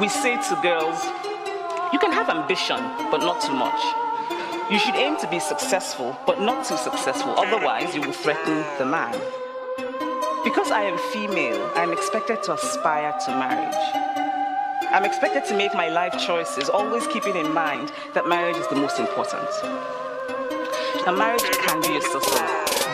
We say to girls, you can have ambition, but not too much. You should aim to be successful, but not too successful, otherwise, you will threaten the man. Because I am female, I am expected to aspire to marriage. I'm expected to make my life choices, always keeping in mind that marriage is the most important. A marriage can be a source of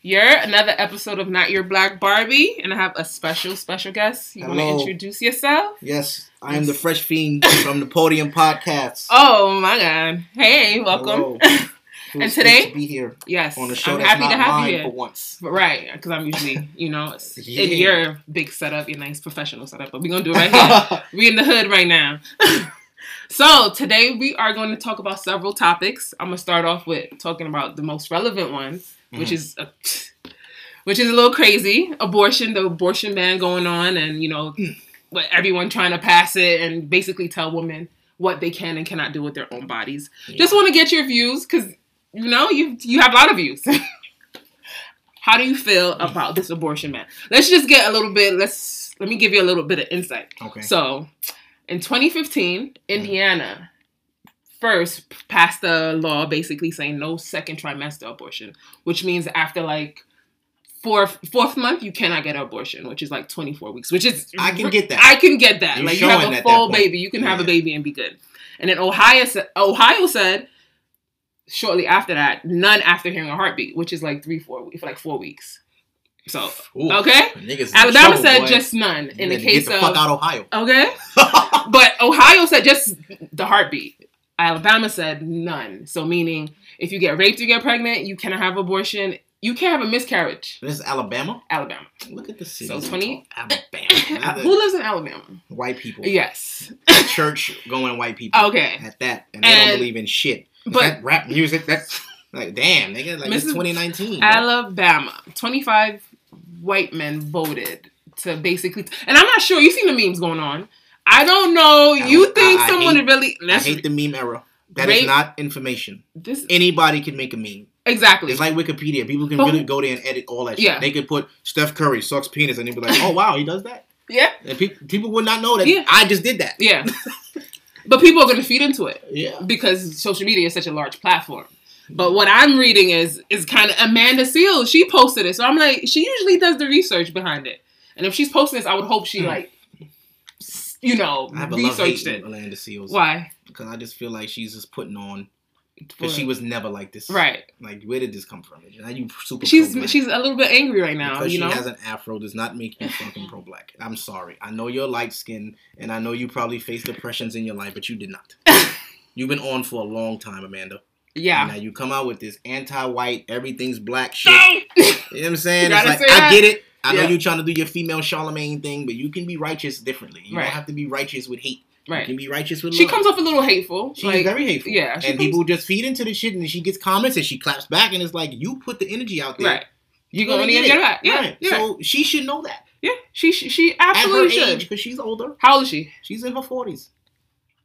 You're another episode of Not Your Black Barbie, and I have a special, special guest. You want to introduce yourself? Yes, I am the Fresh Fiend from the Podium Podcast. Oh my God! Hey, welcome. And today- to be here Yes, on a show I'm that's happy not to have mine you for once. But right, because I'm usually, you know, Yeah. in your big setup, your nice professional setup. But we're gonna do it right here. we in the hood right now. so today we are going to talk about several topics. I'm gonna start off with talking about the most relevant one, which mm-hmm. is a, which is a little crazy. Abortion, the abortion ban going on, and you know, mm. what everyone trying to pass it and basically tell women what they can and cannot do with their own bodies. Just want to get your views because you know you you have a lot of views. How do you feel about this abortion ban? Let's just get a little bit. Let's let me give you a little bit of insight. Okay. So, in 2015, mm. Indiana first passed a law basically saying no second trimester abortion, which means after like fourth fourth month you cannot get an abortion, which is like 24 weeks, which is I can get that. I can get that. You're like you have a full baby, you can have a baby and be good. And then Ohio said Ohio said shortly after that, none after hearing a heartbeat, which is like three, four for like four weeks. So Ooh, okay. Alabama trouble, said boy. just none You in the case get the of fuck out of Ohio. okay, but Ohio said just the heartbeat. Alabama said none. So meaning if you get raped, you get pregnant, you cannot have abortion. You can't have a miscarriage. this is Alabama. Alabama. Look at the city. So 20 Alabama. Who lives in Alabama? white people. Yes. Church going white people. Okay. At that, and they And- don't believe in shit. but- that rap music. That's like damn, nigga. Like it's Mrs. 2019. bro. Alabama. 25 white men voted to basically, and I'm not sure. You seen the memes going on. I don't know. I You don't- think I- I someone hate- really? I hate the meme era. That is not information. this Anybody can make a meme. exactly. It's like Wikipedia. People can really go there and edit all that shit. Yeah. They could put Steph Curry sucks penis and they'd be like, oh wow, he does that. yeah, And pe- people would not know that Yeah. I just did that. yeah. but people are going to feed into it Yeah. because social media is such a large platform. But what I'm reading is is kind of Amanda Seales. She posted it, so I'm like, she usually does the research behind it. And if she's posting this, I would hope she Hmm. like, you know, I have a researched it. Orlando Seals. Why? Because I just feel like she's just putting on. But she was never like this. right. Like, where did this come from? Now you super She's pro-black. she's a little bit angry right now. because you she know. has an afro does not make you fucking pro black. I'm sorry. I know you're light skinned and I know you probably faced depressions in your life, but you did not. You've been on for a long time, Amanda. yeah. Now you come out with this anti-white, everything's black shit. You know what I'm saying? You like I that. get it. I know you're trying to do your female Charlamagne thing, but you can be righteous differently. You Right. don't have to be righteous with hate. You right. can be righteous with love. She comes off a little hateful. She's like, very hateful. yeah, and comes- people just feed into the shit, and she gets comments and she claps back, and it's like you put the energy out there. right. You You're gonna get it back. Yeah. Right. Yeah. So she should know that yeah. She she, she at her absolutely should. because she's older. How old is she? She's in her forties.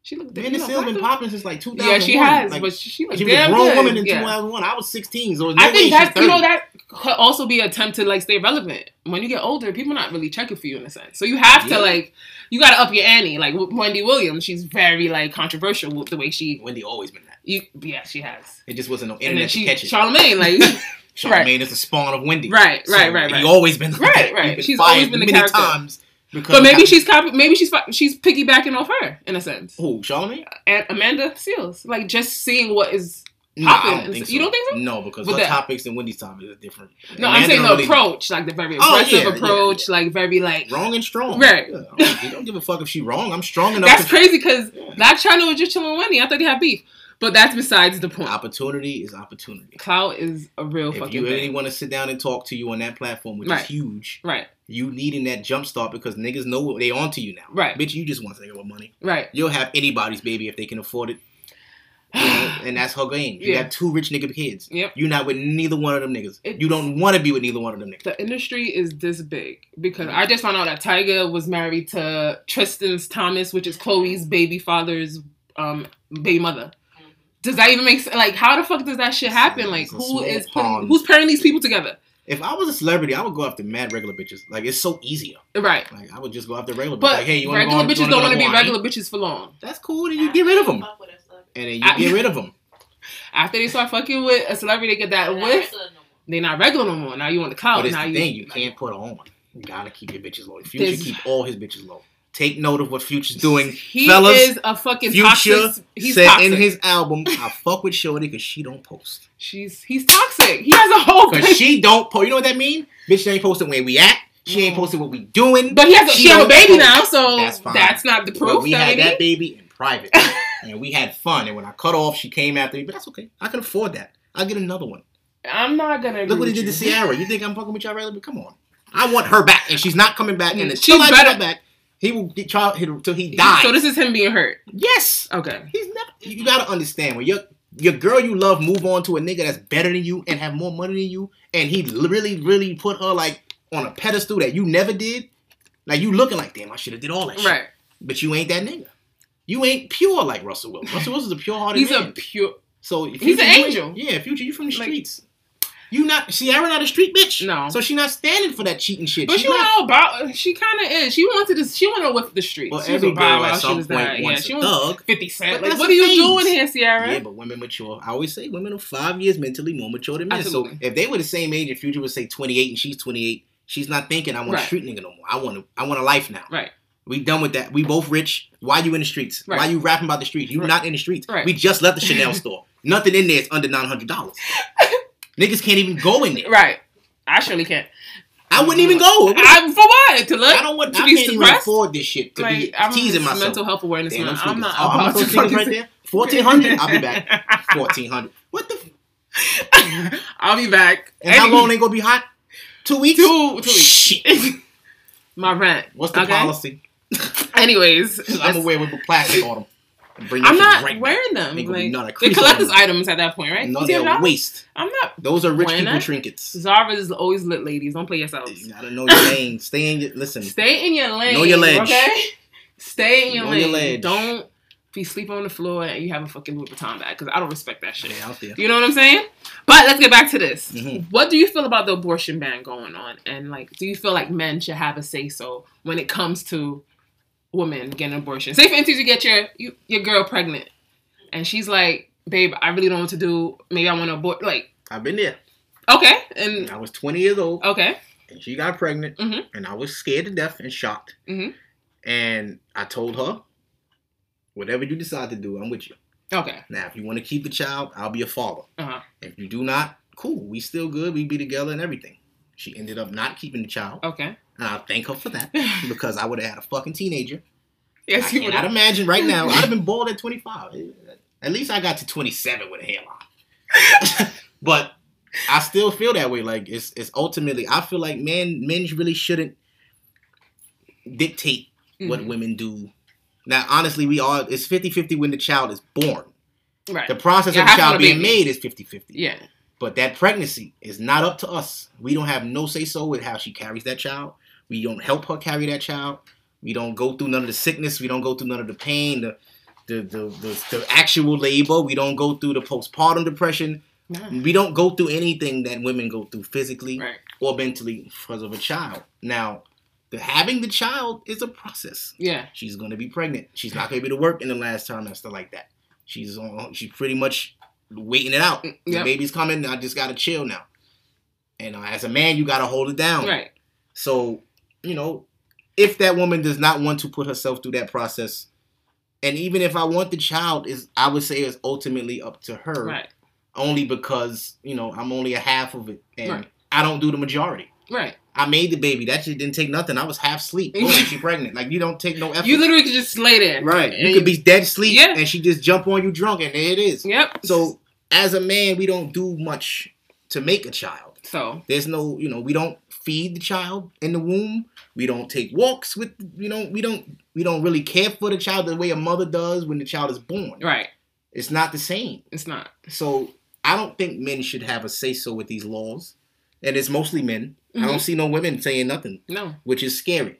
She looked Amanda you know, Seales been popping since like 2001. Yeah, she has, Like, but she, she looks she was a grown good. woman in yeah. 2001. I was 16, so I think she's that you know that could also be an attempt to like stay relevant. When you get older, people not really checking for you in a sense. So you have Yeah. to like you got to up your ante. Like with Wendy Williams, she's very like controversial with the way she. Wendy always been that. You yeah, she has. It just wasn't no And then internet to she catch it. Charlamagne like Charlamagne is the spawn of Wendy. right So, right right right. He always been like Right, that. right. He's been She's fired always been the many character. times. Because But maybe of- she's copy. Maybe she's she's piggybacking off her in a sense. who Charlamagne? And Amanda Seales, like just seeing what is. No, I don't think so. You don't think so? No, because With her that- topics and Wendy's topics are different. No, I'm saying the really- approach, like the very Oh, aggressive yeah, yeah, approach, yeah. like very like. Wrong and strong. Right. Yeah, you don't give a fuck if she wrong. I'm strong enough. That's to, crazy because Yeah. Blac Chyna was just chilling with Wendy. I thought they had beef. But that's besides the point. Opportunity is opportunity. Clout is a real If fucking you really want to sit down and talk to you on that platform, which Right. is huge, Right, you needing that jump start because niggas know they onto you now. Right. Bitch, you just want to with money. right. You'll have anybody's baby if they can afford it. You know, and that's her game. You Yeah. have two rich nigga kids. Yep. You're not with neither one of them niggas. It's- you don't want to be with neither one of them niggas. The industry is this big because I just found out that Tyga was married to Tristan's Thomas, which is Khloe's baby father's um baby mother. Does that even make sense? Like, how the fuck does that shit happen? Like, who is putting, who's pairing these people together? If I was a celebrity, I would go after mad regular bitches. Like it's so easier. Right. Like I would just go after regular. bitches. But like, hey, you wanna regular go on- bitches don't wanna want to go be on regular bitches for long. That's cool. Then you get rid of them, Fuck with us, and then you I- get rid of them. After they start fucking with a celebrity they get that not with, no they're not regular no more. Now you want the clout. But it's now the you, thing, you can't put on. You gotta keep your bitches low. Future There's- keep all his bitches low. Take note of what Future's doing. He Fellas, is a fucking Future toxic. He's said toxic. in his album, I fuck with Shorty because she don't post. She's he's toxic. He has a whole. Because she don't post. You know what that mean? Bitch, she ain't posting where we at. She ain't No. posting what we doing. But he has a, she, have a baby post. now, so That's that's, not the But proof. we that had that baby in private. and we had fun. And when I cut off, she came after me. But that's okay. I can afford that. I'll get another one. I'm not gonna. Look what he did to you. Ciara. You think I'm fucking with y'all regular? But come on. I want her back. And she's not coming back. And Mm, until she's I get better- back, he will get- try hit till he dies. So this is him being hurt. yes. Okay. He's never. You gotta understand when your your girl you love move on to a nigga that's better than you and have more money than you, and he really really put her like on a pedestal that you never did. Like you looking like damn, I should have did all that shit. Right. But you ain't that nigga. You ain't pure like Russell Wilson. Russell Wilson's a pure hearted man. He's man. a pure. so he's an angel. Yeah, future. You from the Like- streets. You not Ciara not a street bitch. No. So she not standing for that cheating shit. But She she not- all about. She kind of is. She wanted to. She went with the streets. Well, she was every a Bow girl at some was point that. Wants she a was thug. Fifty Cent. Like, what are you doing here, Ciara? Yeah, but women mature. I always say women are five years mentally more mature than men. Absolutely. So if they were the same age, if Future would say 28 and she's 28, she's not thinking I want Right. a street nigga no more. I want a, I want a life now. Right. We done with that. We both rich. Why you in the streets? Right. Why you rapping about the streets? You Right. not in the streets. Right. We just left the Chanel store. Nothing in there is under nine hundred dollars. Niggas can't even go in there. Right. I surely can't. I wouldn't even go. I, for what? To look? I don't want. to be stressed. I be can't even afford this shit to like, be I'm teasing myself. mental health awareness Damn, them I'm not. Oh, how about to right there? Fourteen hundred. I'll be back. Fourteen hundred. What the? F- I'll be back. and how long they gonna be hot? Two weeks. Two, two weeks. Shit. My rent. What's the okay? policy? Anyways, I'm gonna with plastic on them. Bring I'm not right back. wearing them. Nigga, Like, not a they're collector's items at that point, right? No, they're waste. I'm not. Those are rich people that? trinkets. Zara is always lit, ladies. Don't play yourselves. You gotta know your lane. Stay in your listen. Stay in your lane. Know your ledge. Okay. Stay in your Know lane. your ledge. Don't be sleeping on the floor and you have a fucking Louis Vuitton bag because I don't respect that shit. Stay out there. You know what I'm saying? But let's get back to this. Mhm. What do you feel about the abortion ban going on? And like, do you feel like men should have a say so when it comes to women getting an abortion? Say for instance, you get your you, your girl pregnant, and she's like, "Babe, I really don't know what to do. Maybe I want to abort." Like, I've been there. okay, and I was 20 years old, okay, and she got pregnant, Mhm. and I was scared to death and shocked. Mhm. And I told her, whatever you decide to do, I'm with you. okay, Now, if you want to keep the child, I'll be a father. uh huh, If you do not, cool. We still good. We be together and everything. She ended up not keeping the child, okay. And I thank her for that because I would have had a fucking teenager. yes, I you would. cannot imagine right now. I'd have been bald at 25. At least I got to 27 with a hairline. but I still feel that way. Like it's it's ultimately I feel like men men really shouldn't dictate what Mhm. women do. Now honestly we are it's 50-50 when the child is born. right. The process Yeah, of the child being made is 50-50. yeah, But that pregnancy is not up to us. We don't have no say so with how she carries that child. We don't help her carry that child. We don't go through none of the sickness. We don't go through none of the pain, the the the, the, the actual labor. We don't go through the postpartum depression. We don't go through anything that women go through physically right, or mentally because of a child. Now, the having the child is a process. yeah, She's gonna be pregnant. She's not gonna be able to work in the last trimester like that. She's on. She's pretty much waiting it out. The baby's coming. I just gotta chill now. And uh, as a man, you gotta hold it down. right, So, you know, if that woman does not want to put herself through that process, and even if I want the child, is I would say is ultimately up to her. right, Only because you know I'm only a half of it, and Right. I don't do the majority. Right. I made the baby. That shit didn't take nothing. I was half asleep. Boom, she pregnant. Like you don't take no effort. You literally could just lay there. right. You could be dead asleep, Yeah. and she just jump on you drunk, and there it is. Yep. So as a man, we don't do much to make a child. So There's no, you know, we don't feed the child in the womb. We don't take walks with, you know, we don't, we don't really care for the child the way a mother does when the child is born. right. It's not the same. It's not. So I don't think men should have a say so with these laws, and it's mostly men. I Mhm. don't see no women saying nothing, No. which is scary.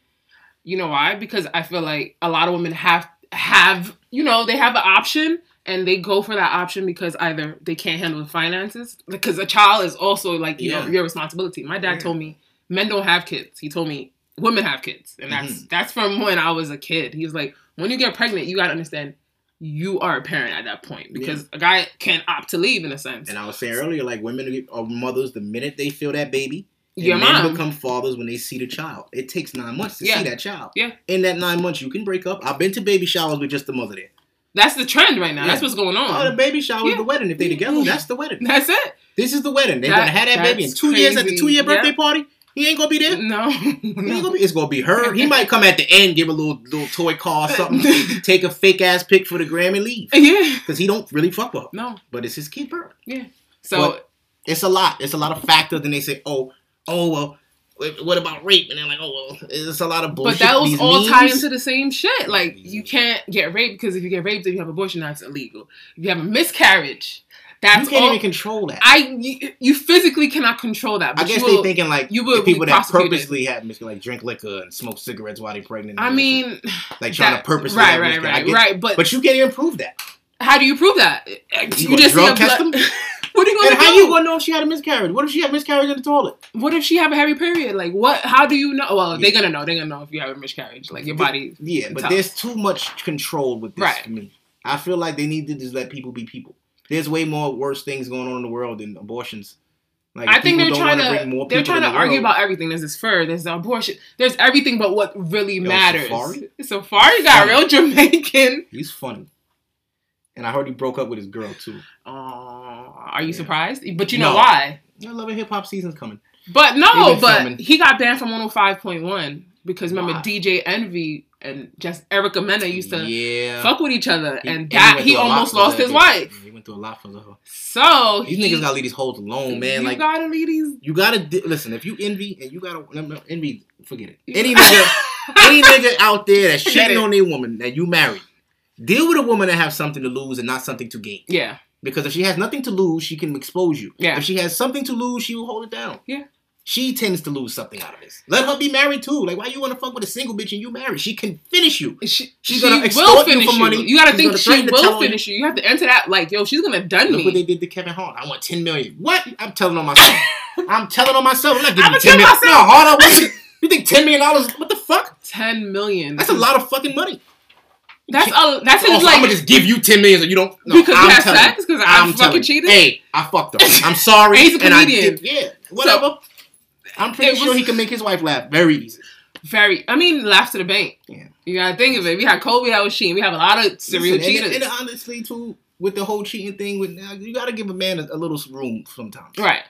You know why? Because I feel like a lot of women have have you know they have an option and they go for that option because either they can't handle the finances because a child is also like you know your responsibility. My dad Yeah. told me men don't have kids. He told me women have kids, and that's Mhm. that's from when I was a kid. He was like, when you get pregnant, you got to understand you are a parent at that point because a guy can opt to leave in a sense. And I was saying earlier, like women are mothers the minute they feel that baby. And Your men mom. become fathers when they see the child. It takes nine months to Yeah. see that child. Yeah. In that nine months, you can break up. I've been to baby showers with just the mother there. That's the trend right now. Yeah. That's what's going Oh, the baby shower is Yeah. the wedding. If they together, that's the wedding. That's it. This is the wedding. They're That- gonna have that baby in two years at the two year birthday Yeah. party. He ain't gonna be there. No. He ain't no. gonna be, it's gonna be her. He might come at the end, give a little little toy car something, take a fake ass pic for the gram and leave. Yeah. Because he don't really fuck with her. No. But it's his keeper. Yeah. So But- It's a lot. It's a lot of factors. And they say, oh, oh well, what about rape? And they're like, oh well, it's a lot of bullshit. but that was These all memes- tied into the same shit. Like you can't get raped because if you get raped, if you have abortion, that's illegal. If you have a miscarriage, that's you can't all. even control that. I you, you physically cannot control that. I guess you they will, thinking like you will the people that purposely have mis- like drink liquor and smoke cigarettes while they're pregnant. I all that shit. mean, like trying that- to purposely right, right, miscarriage. Right, get- right. But, But you can't even prove that. how do you prove that? Eh, eh, you, gonna just drug test blood. them? what are you gonna And do? how you gonna know if she had a miscarriage? What if she had a miscarriage in the toilet? what if she have a heavy period? Like what? How do you know? Well, Yeah. they're gonna know. They're gonna know if you have a miscarriage. Like your body. Yeah, but Tough. there's too much control with this Right. for me. I feel like they need to just let people be people. There's way more worse things going on in the world than abortions. Like I think they're trying more they're trying to the argue about everything. There's this fur, there's the abortion, there's everything but what really Yo, matters. Safaree? Safaree got Funny. real Jamaican. He's funny, and I heard he broke up with his girl too. Uh, are you Yeah. surprised? But you know No. why? I love it. Hip hop season's coming. But no, but filming. he got banned from 105.1 because remember? DJ Envy and just Erica Mena used to yeah. fuck with each other, He- and that he a lot almost lost his wife. He went through a lot for her. So These he, niggas gotta leave these hoes alone, man. you like gotta leave these. you gotta listen. If you envy and you gotta envy, forget it. Any nigga, any nigga out there that's cheating on their woman that you married, deal with a woman that has something to lose and not something to gain. Yeah, Because if she has nothing to lose, she can expose you. Yeah. If she has something to lose, she will hold it down. Yeah. She tends to lose something out of this. Let her be married too. Like, why you want to fuck with a single bitch and you married? She can finish you. she, She's she gonna extort you for money. You gotta She's think gonna she to will you. finish you. You have to enter that like, yo, she's gonna done Look what they did to Kevin Hart. I want 10 million. What? I'm telling on myself. I'm telling on myself. I'm not giving I'ma you 10 tell million. myself. No, on. What you, you think 10 million dollars? What the fuck? Ten million. That's a lot of fucking money. That's a. That's oh, Also, his like I'm gonna just give you 10 million so you don't. No, because I'm you had telling sex because I I'm fucking telling cheated. Hey, I fucked her. I'm sorry. He's a and comedian. did, yeah, whatever. I'm pretty It sure was- he can make his wife laugh very easy. Very. I mean, laugh to the bank. Yeah. You gotta think of it. We had Kobe that was cheating. We have a lot of serial Listen, cheaters. and, and honestly, too, with the whole cheating thing, with you got to give a man a, a little room sometimes. right.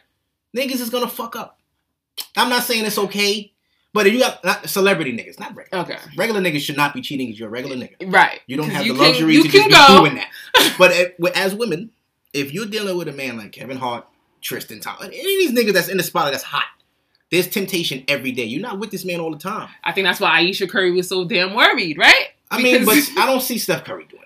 Niggas is gonna fuck up. I'm not saying it's okay, but if you got not celebrity niggas, not regular. Okay. Regular niggas should not be cheating because you're a regular nigga. Right. You don't have you the can- luxury you to can just be doing that. But uh, as women, if you're dealing with a man like Kevin Hart, Tristan Thompson, any of these niggas that's in the spotlight that's hot, there's temptation every day. You're not with this man all the time. I think that's why Ayesha Curry was so damn worried, right? I mean, but I don't see Steph Curry doing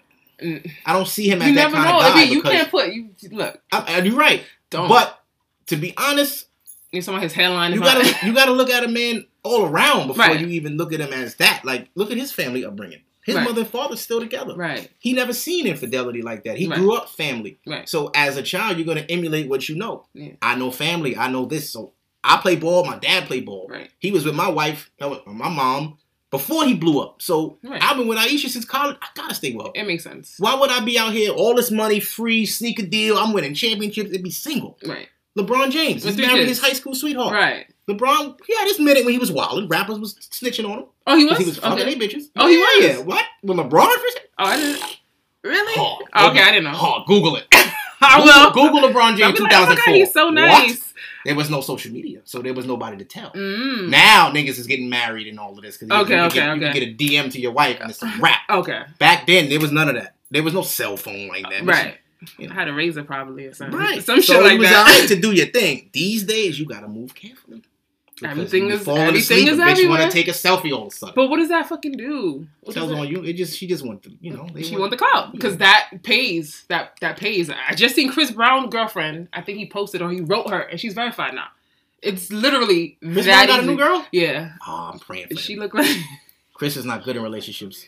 it. I don't see him as you that never kind know. of I mean, you can't put you look. I- you're right. Don't. But to be honest, you saw his hairline. you gotta you gotta look at a man all around before Right. you even look at him as that. Like, look at his family upbringing. His Right. mother and father's still together. right. He never seen infidelity like that. He Right. grew up family. Right. So as a child, you're gonna emulate what you know. Yeah. I know family. I know this. So I play ball. My dad played ball. Right. He was with my wife, my mom, before he blew up. So Right. I've been with Ayesha since college. I gotta stay with. It makes sense. Why would I be out here all this money, free sneaker deal? I'm winning championships and be single. Right. LeBron James, With he's married kids. his high school sweetheart. Right. LeBron, he had his minute when he was wilding. Rappers was snitching on him. Oh, he was. He was fucking okay. they bitches. Oh, he yeah, was? What? With LeBron? Oh, I didn't. Really? Oh, okay, I didn't know. Oh, Google it. I will. Google, Google LeBron James like, oh my God, 2004. he's so What? nice. there was no social media, so there was nobody to tell. Mm. Now niggas is getting married and all of this because Okay, you, can okay, get, you can get a DM to your wife and it's a wrap. Okay. Back then, there was none of that. There was no cell phone like that. Right. You know. I had a Razr probably or something. Right. Some shit so like it was that. alright to do your thing. These days, you gotta move carefully. Everything is- falling everything asleep, is bitch everywhere. want to take a selfie all of a sudden. But what does that fucking do? What Tells on you. It just she just want to you know. she want the clout because that pays. That that pays. I just seen Chris Brown girlfriend. I think he posted or he wrote her, and she's verified now. It's literally Chris that Brown got a new girl. Yeah. Oh, I'm praying for She him. look like. Chris is not good in relationships.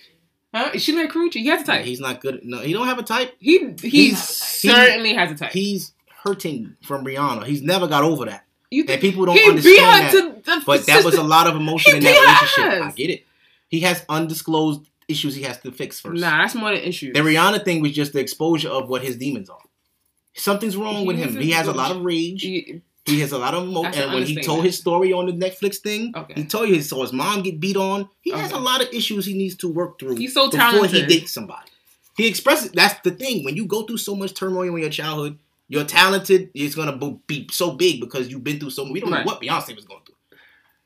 Huh? Is she like Karrueche? He has a type. He's not good. No, he don't have a type. he he he's- certainly has a type. He's hurting from Rihanna. He's never got over that. You And people don't he understand that. But that was a lot of emotion He in that relationship. I get it. He has undisclosed issues he has to fix first. Nah, that's more than issues. The Rihanna thing was just the exposure of what his demons are. Something's wrong with him. He has a lot of rage. He- He has a lot of emo- That's and when he told his story on the Netflix thing, Okay. he told you he saw his mom get beat on. He has a lot of issues he needs to work through He's so talented. before he dates somebody. He expresses that's the thing. When you go through so much turmoil in your childhood, you're talented. It's gonna be so big because you've been through so. Much. We don't Right. know what Beyonce was going through.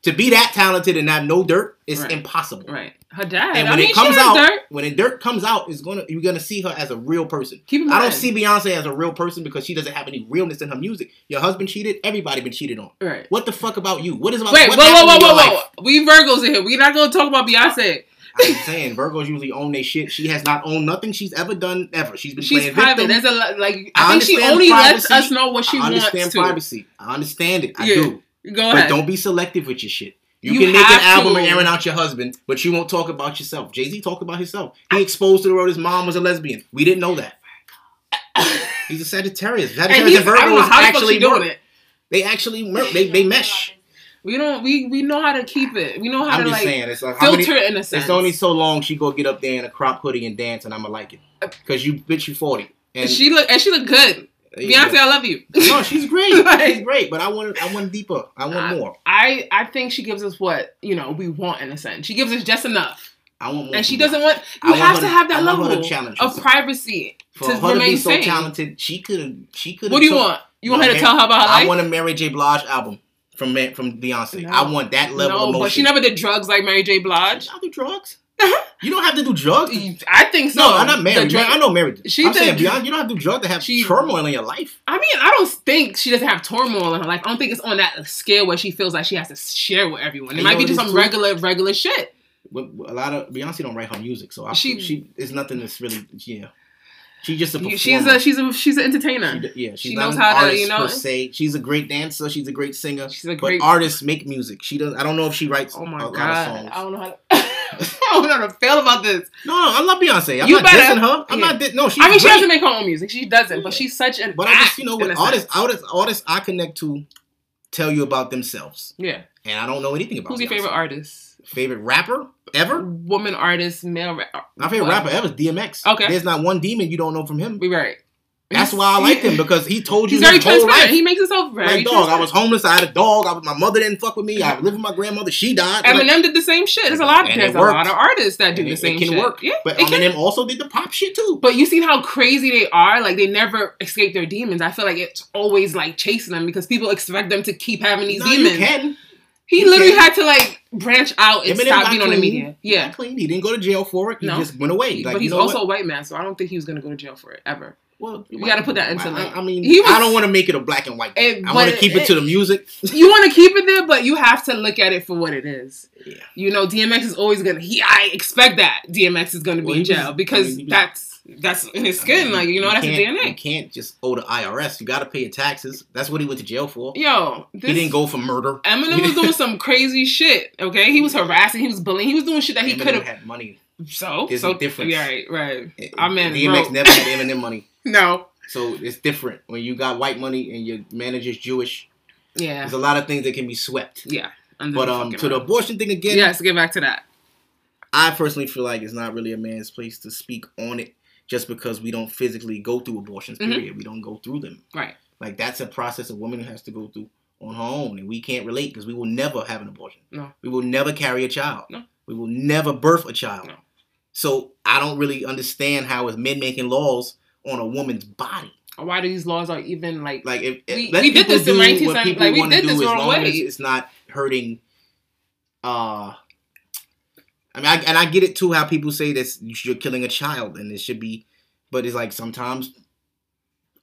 To be that talented and have no dirt is Right. impossible. right. Her dad. And I when mean, it comes out, dirt. when the dirt comes out, is gonna you're gonna see her as a real person. Keep in I don't see Beyonce as a real person because she doesn't have any realness in her music. Your husband cheated. Everybody been cheated on. Right. What the fuck about you? What is about? Wait, whoa, whoa, whoa, whoa, whoa. We Virgos in here. We're not gonna talk about Beyonce. I'm saying Virgos usually own their shit. She has not owned nothing she's ever done ever. She's been She's playing private. victim. There's a lot, like I I think she only lets us know what she I understand wants to. privacy. I understand it. I Yeah. do. Go ahead. But don't be selective with your shit. You, You can make an album to. and airing out your husband, but you won't talk about yourself. Jay Z talked about himself. He exposed to the world his mom was a lesbian. We didn't know that. He's a Sagittarius. and Sagittarius and know how actually doing it. They actually mer- they they mesh. We don't. We we know how to keep it. We know how I'm to like saying. It's like filter many, it in a sense. It's only so long she go get up there in a crop hoodie and dance, and I'ma like it uh, because you bitch you forty. And she look and she look good. Beyonce. I love you. no, she's great. Like- she's great, but I want I want deeper. I want I- more. I I think she gives us what you know we want in a sense. She gives us just enough, I want more. and she doesn't want. You want have her to to- have that I want to level challenge of privacy For to her to remain so sane. talented, she could have. She could. What do you want? You want her to tell her about her life? I want a Mary J. Blige album from from Beyonce. No. I want that level no, of emotion. but she never did drugs like Mary J. Blige. I do drugs. Uh-huh. you don't have to do drugs. I think so. no, I'm not married. drug- I know Mary. She I'm did saying Beyonce. You don't have to do drugs to have She- turmoil in your life. I mean, I don't think she doesn't have turmoil in her life. I don't think it's on that scale where she feels like she has to share with everyone. It might be just some too? regular, regular shit. But a lot of Beyonce don't write her music, so I, She- she it's nothing that's really yeah. She just a performer. She's a she's a she's an entertainer. She- yeah, she's she knows how to, you know- per se. She's a great dancer. She's a great singer. She's a but great. artists make music. She does. I don't know if she writes oh my a lot god, of songs. I don't know how. To, I don't know how to feel about this. No, no, I love Beyonce. I'm You not better- dissing her. I'm yeah. not. Di- no, she's I mean, she doesn't make her own music. She doesn't, but she's such an. But I just, you know, act in what a artists, artists, artists I connect to tell you about themselves, Yeah. and I don't know anything about. Who's your Beyonce. favorite artist? Favorite rapper ever? Woman artist, male. Ra- My favorite What? rapper ever is DMX. Okay. There's not one demon you don't know from him. We right. That's why I like him because he told you He's very his whole transparent. life. He makes himself very. Like dog, I was homeless. I had a dog. I was, my mother didn't fuck with me. I lived with my grandmother. She died. Like, Eminem did the same shit. There's a lot. It There's a lot of artists that do and the it, same it can shit. work. Yeah, but it can. Eminem also did the pop shit too. But you seen how crazy they are? Like they never escape their demons. I feel like it's always like chasing them because people expect them to keep having these no, demons. you can. He You literally can. had to like branch out and Eminem stop being on the clean. media. He Yeah, got clean. He didn't go to jail for it. He No. just went away. Like, but he's also what? a white man, so I don't think he was gonna go to jail for it ever. Well, You gotta put that into, I, like- I mean, He was- I don't want to make it a black and white. It- eh, I want to keep it, it- to the music. You want to keep it there, but you have to look at it for what it is. Yeah. You know, DMX is always gonna. He, I expect that DMX is gonna be Well, in he was- jail because I mean, that's that's in his skin. like you know, that's his can't, You can't just owe the IRS. You got to pay your taxes. That's what he went to jail for. Yo, this, he didn't go for murder. Eminem was doing some crazy shit. Okay, he was harassing, he was bullying, he was doing shit that he could have. had money. So, There's so a difference. Yeah, right, right. Eh, I mean, DMX bro. never had Eminem money, No. so it's different when you got white money and your manager's Jewish. Yeah. There's a lot of things that can be swept. Yeah. But um, to the abortion thing again, yes, get back to that. I personally feel like it's not really a man's place to speak on it, just because we don't physically go through abortions. Mhm. Period. We don't go through them. Right. Like that's a process a woman has to go through on her own, and we can't relate because we will never have an abortion. No. We will never carry a child. No. We will never birth a child. No. So I don't really understand how as men making laws on a woman's body. why do these laws are even like Like if We- let we did this in do 1970 like, we did this do wrong way. it's not hurting. Uh, I mean, I, and I get it too. How people say this, you're killing a child, and it should be, but it's like sometimes.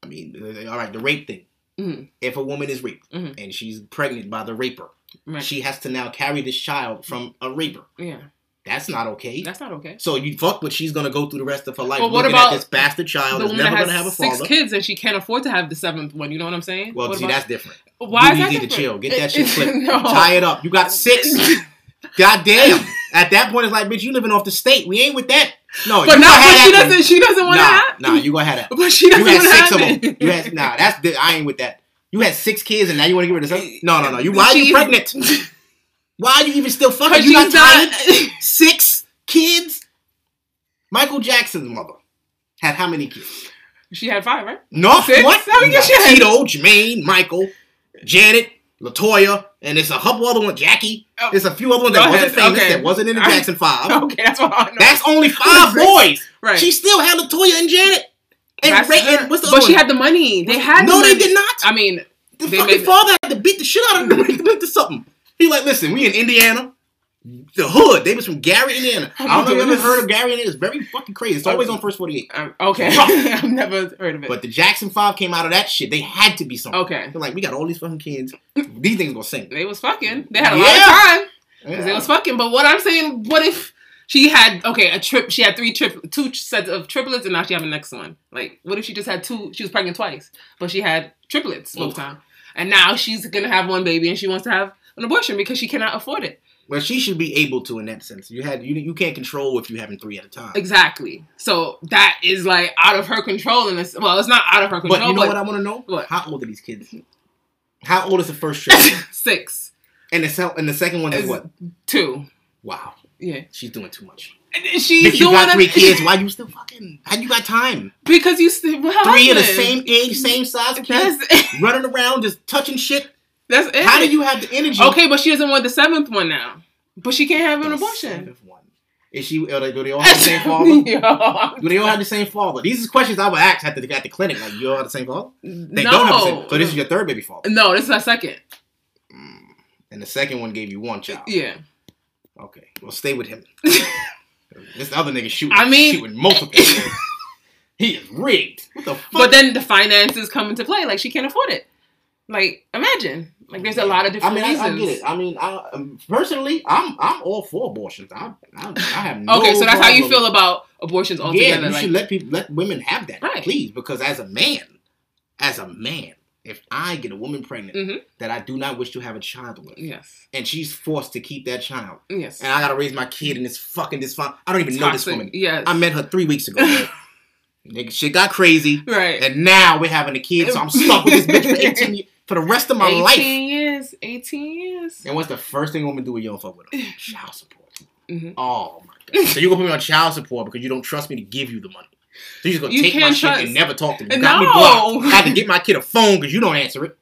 I mean, all right, the rape thing. Mhm. If a woman is raped Mhm. and she's pregnant by the raper, right. she has to now carry this child from a raper. yeah, That's not okay. that's not okay. so you fuck, but she's gonna go through the rest of her life But what looking about at this bastard child the that's never that gonna have a has six kids and she can't afford to have the seventh one. You know what I'm saying? Well, What see, about- that's different. why is you that need to chill. Get that shit it- flipped. no. Tie it up. You got six. God damn. At that point, it's like, bitch, you living off the state. We ain't with that. No, But you not. But she doesn't. She doesn't want to Nah, have. nah, you gonna have that. But she You doesn't had want to six have of them. You had nah. That's I ain't with that. You had six kids and now you want to get rid of some? No, no, no. You why are you pregnant? Why are you even still fucking? You got not. tired? Six kids. Michael Jackson's mother had how many kids? she had five, right? No, Six? what? How many You she had? Tito, Jermaine, Michael, Janet, La Toya, and it's a couple other ones. Jackie. Oh. There's a few other ones that ahead. wasn't famous. Okay. That wasn't in the Jackson Five. Okay, that's what I know. That's only five boys. right. She still had La Toya and Janet. And, Ray, and what's the but she one? had the money. They had. No, the they did not. I mean, The they fucking made- father had to beat the shit out of them to them into something. He like, listen, we in Indiana, the hood. They was from Gary, Indiana. I don't know if you ever heard of Gary, Indiana. It's very fucking crazy. It's always on First 48. um, okay, I've never heard of it. But the Jackson 5 came out of that shit. They had to be something. okay, They're like, we got all these fucking kids. These things gonna sing. they was fucking. They had a Yeah. lot of time because Yeah. they was fucking. But what I'm saying, what if she had okay a trip? She had three trip, two sets of triplets, and now she have the next one. Like, what if she just had two? She was pregnant twice, but she had triplets both time, and now she's gonna have one baby, and she wants to have an abortion because she cannot afford it. Well, she should be able to in that sense. You had you you can't control if you having three at a time. Exactly. So that is like out of her control, and it's well, it's not out of her control. But you know what I want to know? What? How old are these kids? How old is the first child? Six, and the and the second one is Is- what? two. Wow, Yeah, she's doing too much. And she's If you doing got three kids, why you still fucking? How you got time? because you still Three of the same age, same size kids, running around just touching shit. That's it. How do you have the energy? Okay, but she doesn't want the seventh one now. But she can't have an The abortion. Is she? Are they, do they all have the same father? Yo, Do they all have the same father? These are questions I would ask at the, at the clinic. Like, you all have the same father? They no. don't have the same. So this is your third baby father. no, this is her second. Mm. And the second one gave you one child. Yeah. Okay, well, stay with him. this other nigga shooting. I mean- shooting multiple. he is rigged. What the fuck? But then the finances come into play. Like she can't afford it. Like imagine. Like there's a lot of different. I mean, I, reasons. I get it. I mean, I, um, personally, I'm I'm all for abortions. I I, I have no. Okay, so that's how you feel about abortions altogether. Yeah, you like, should let people let women have that, Right. please. Because as a man, as a man, if I get a woman pregnant Mhm. that I do not wish to have a child with, yes, and she's forced to keep that child, yes. and I gotta raise my kid in this fucking this fun, I don't even know this woman. Yes. I met her three weeks ago. right? Nigga, shit got crazy, right. and now we're having a kid, so I'm stuck with this bitch for 18 years, for the rest of my 18 life. years. 18 years. And what's the first thing a woman do when you don't fuck with her? Child support. Mhm. Oh my god. So you're gonna put me on child support because you don't trust me to give you the money. So you're just gonna You take my can't shit and never talk to me. You got me No. blocked. I had to get my kid a phone because you don't answer it.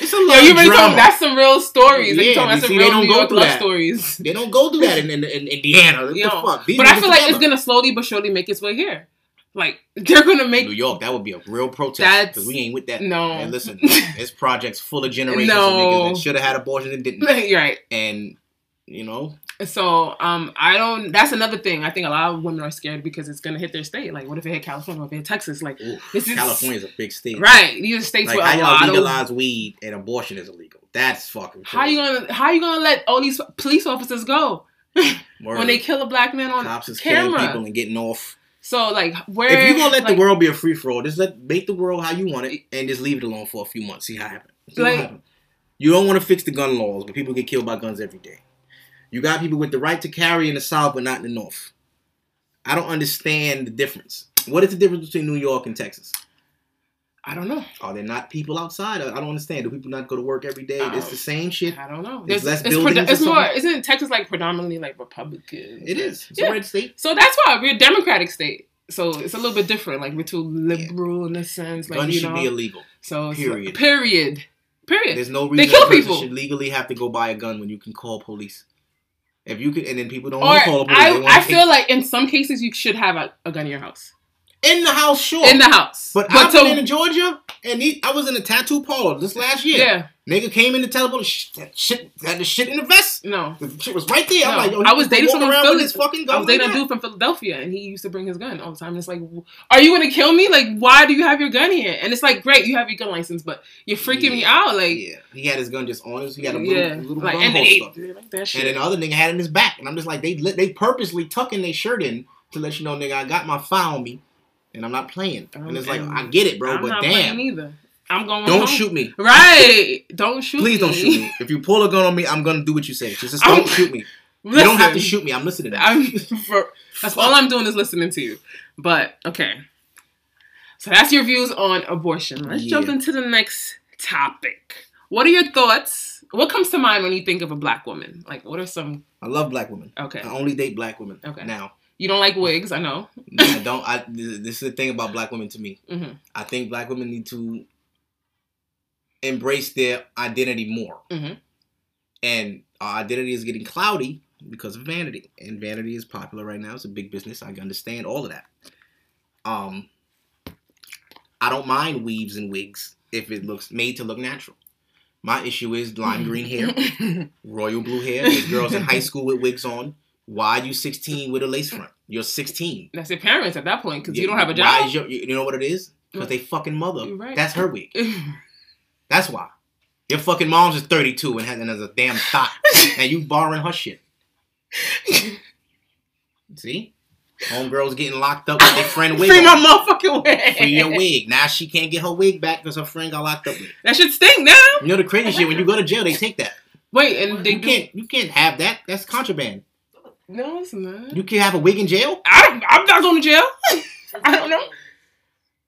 It's a Yo, lot you of drama. talking? That's some real stories. Like, you Yeah, talking about you some real don't New go York through love that. stories. they don't go through that in, in, in Indiana. What Yo, the fuck? These But I feel like it's gonna slowly but surely make its way here. Like they're gonna make New York, that would be a real protest because we ain't with that. no. And listen, this project's full of generations No. of niggas that should have had abortions and didn't. You're right. And you know, So um, I don't. That's another thing. I think a lot of women are scared because it's gonna hit their state. Like, what if it hit California? What if it hit Texas? Like, ooh, This is- California's a big state. right? These are states Like with how a lot of. weed and abortion is illegal. That's fucking. How you gonna How you gonna let all these police officers go when they kill a black man on cops is killing camera? people and getting off. So like, where If you gonna let like, the world be a free for all, just let make the world how you want it and just leave it alone for a few months. See how it happens. Like- happens. You don't want to fix the gun laws, but people get killed by guns every day. You got people with the right to carry in the South, but not in the North. I don't understand the difference. What is the difference between New York and Texas? I don't know. Are there not people outside? I don't understand. Do people not go to work every day? Oh. It's the same shit. I don't know. There's There's, less it's, buildings or it's more. Isn't Texas like predominantly like Republican? It is. It's Yeah. a red state. So that's why we're a Democratic state. So it's a little bit different. Like we're too liberal in a sense. Like Guns you should know. be illegal. so period. Period. Period. There's no They reason kill a people. should legally have to go buy a gun when you can call police. If you could, and then people don't Or want to call the police. I, I feel like in some cases you should have a, a gun in your house. In the house, sure. in the house. but, but I've so been in Georgia, and he, I was in a tattoo parlor this last year. yeah, Nigga came in the telephone, sh- that shit, had the shit in the vest. no. The shit was right there. I'm like, yo, I was dating someone around from with his fucking gun. I was dating like a dude from Philadelphia, and he used to bring his gun all the time. And It's like, are you gonna kill me? Like, why do you have your gun here? And it's like, great, you have your gun license, but you're freaking me out. Like, Yeah, he had his gun just on his. He had a little, yeah, little like, gun and they, holster. like that And shit. then the other nigga had it in his back, and I'm just like, they they purposely tucking their shirt in to let you know, nigga, I got my file on me, and I'm not playing. And it's like. I get it, bro, I'm but not damn, either. I'm going. don't home. shoot me. Right, don't shoot. Me. Please don't shoot me. If you pull a gun on me, I'm gonna do what you say. Just, just I'm- don't shoot me. You don't have to shoot me. I'm listening. I'm for, that's all I'm doing is listening to you. But okay, so that's your views on abortion. Let's jump into the next topic. What are your thoughts? What comes to mind when you think of a black woman? Like, what are some? I love black women. Okay, I only date black women. Okay. Now, you don't like wigs, I know. I don't. I this is the thing about black women to me. hmm I think black women need to embrace their identity more. Mhm. And our identity is getting cloudy because of vanity. And vanity is popular right now. It's a big business. I understand all of that. Um I don't mind weaves and wigs if it looks made to look natural. My issue is lime green hair, royal blue hair. There's girls in high school with wigs on. Why are you 16 with a lace front? You're 16. That's your parents at that point because you don't have a Why job. is your, you know what it is? Because they fucking mother. You're right. That's her wig. That's why. Your fucking mom's is 32 and has, and has a damn thought, and you borrowing her shit. See? Homegirl's getting locked up with their friend wig. Free my motherfucking wig. Free your wig. Now she can't get her wig back because her friend got locked up with. it. That should stink now. You know the crazy shit? When you go to jail, they take that. Wait, and they You do. can't. You can't have that. That's contraband. No, it's not. You can't have a wig in jail. I don't, I'm not going to jail. I don't know.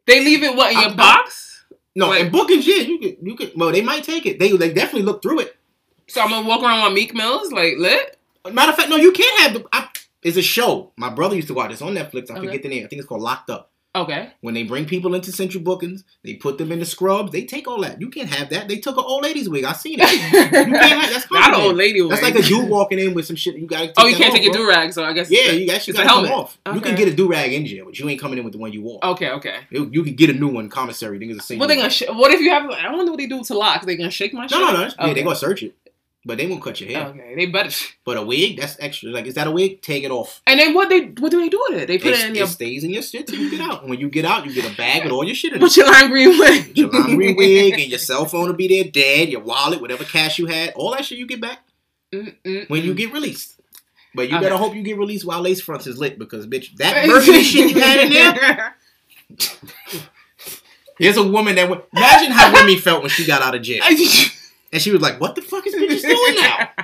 They leave it what in your I'm- box? No, Wait. in book and jail, you could. You could. Well, they might take it. They they definitely look through it. So I'm gonna walk around with Meek Mills like lit. Matter of fact, no, you can't have the. I, it's a show. My brother used to watch. It's on Netflix. I Okay. forget the name. I think it's called Locked Up. Okay. When they bring people into central bookings, they put them in the scrubs. They take all that. You can't have that. They took an old lady's wig. I seen it. you can't have- that's not an old lady. That's like a dude walking in with some shit. You gotta. Oh, you that can't off, take bro. do rag, so I guess. Yeah, you it's gotta come off. You can get a do rag in jail, but you ain't coming in with the one you wore. Okay, okay. You, you can get a new one, commissary. Niggas the same. What they gonna? Sh- what if you have? I wonder what they do to locks. They gonna shake my shit? No, no, no. Yeah, they gonna search it, but they won't cut your hair. Okay, they better. But a wig, that's extra. Like, is that a wig? Take it off. And then what they? What do they do with it? They put It, it in it your. stays in your shit till you get out. And when you get out, you get a bag with all your shit in it. What's your lime green wig? Your lime green wig and your cell phone will be there dead, your wallet, whatever cash you had, all that shit you get back Mm-mm-mm. when you get released. But you Okay. better hope you get released while lace fronts is lit because bitch, that burgundy shit you had in there. Here's a woman that would imagine how Remy felt when she got out of jail. And she was like, What the fuck is bitches doing now?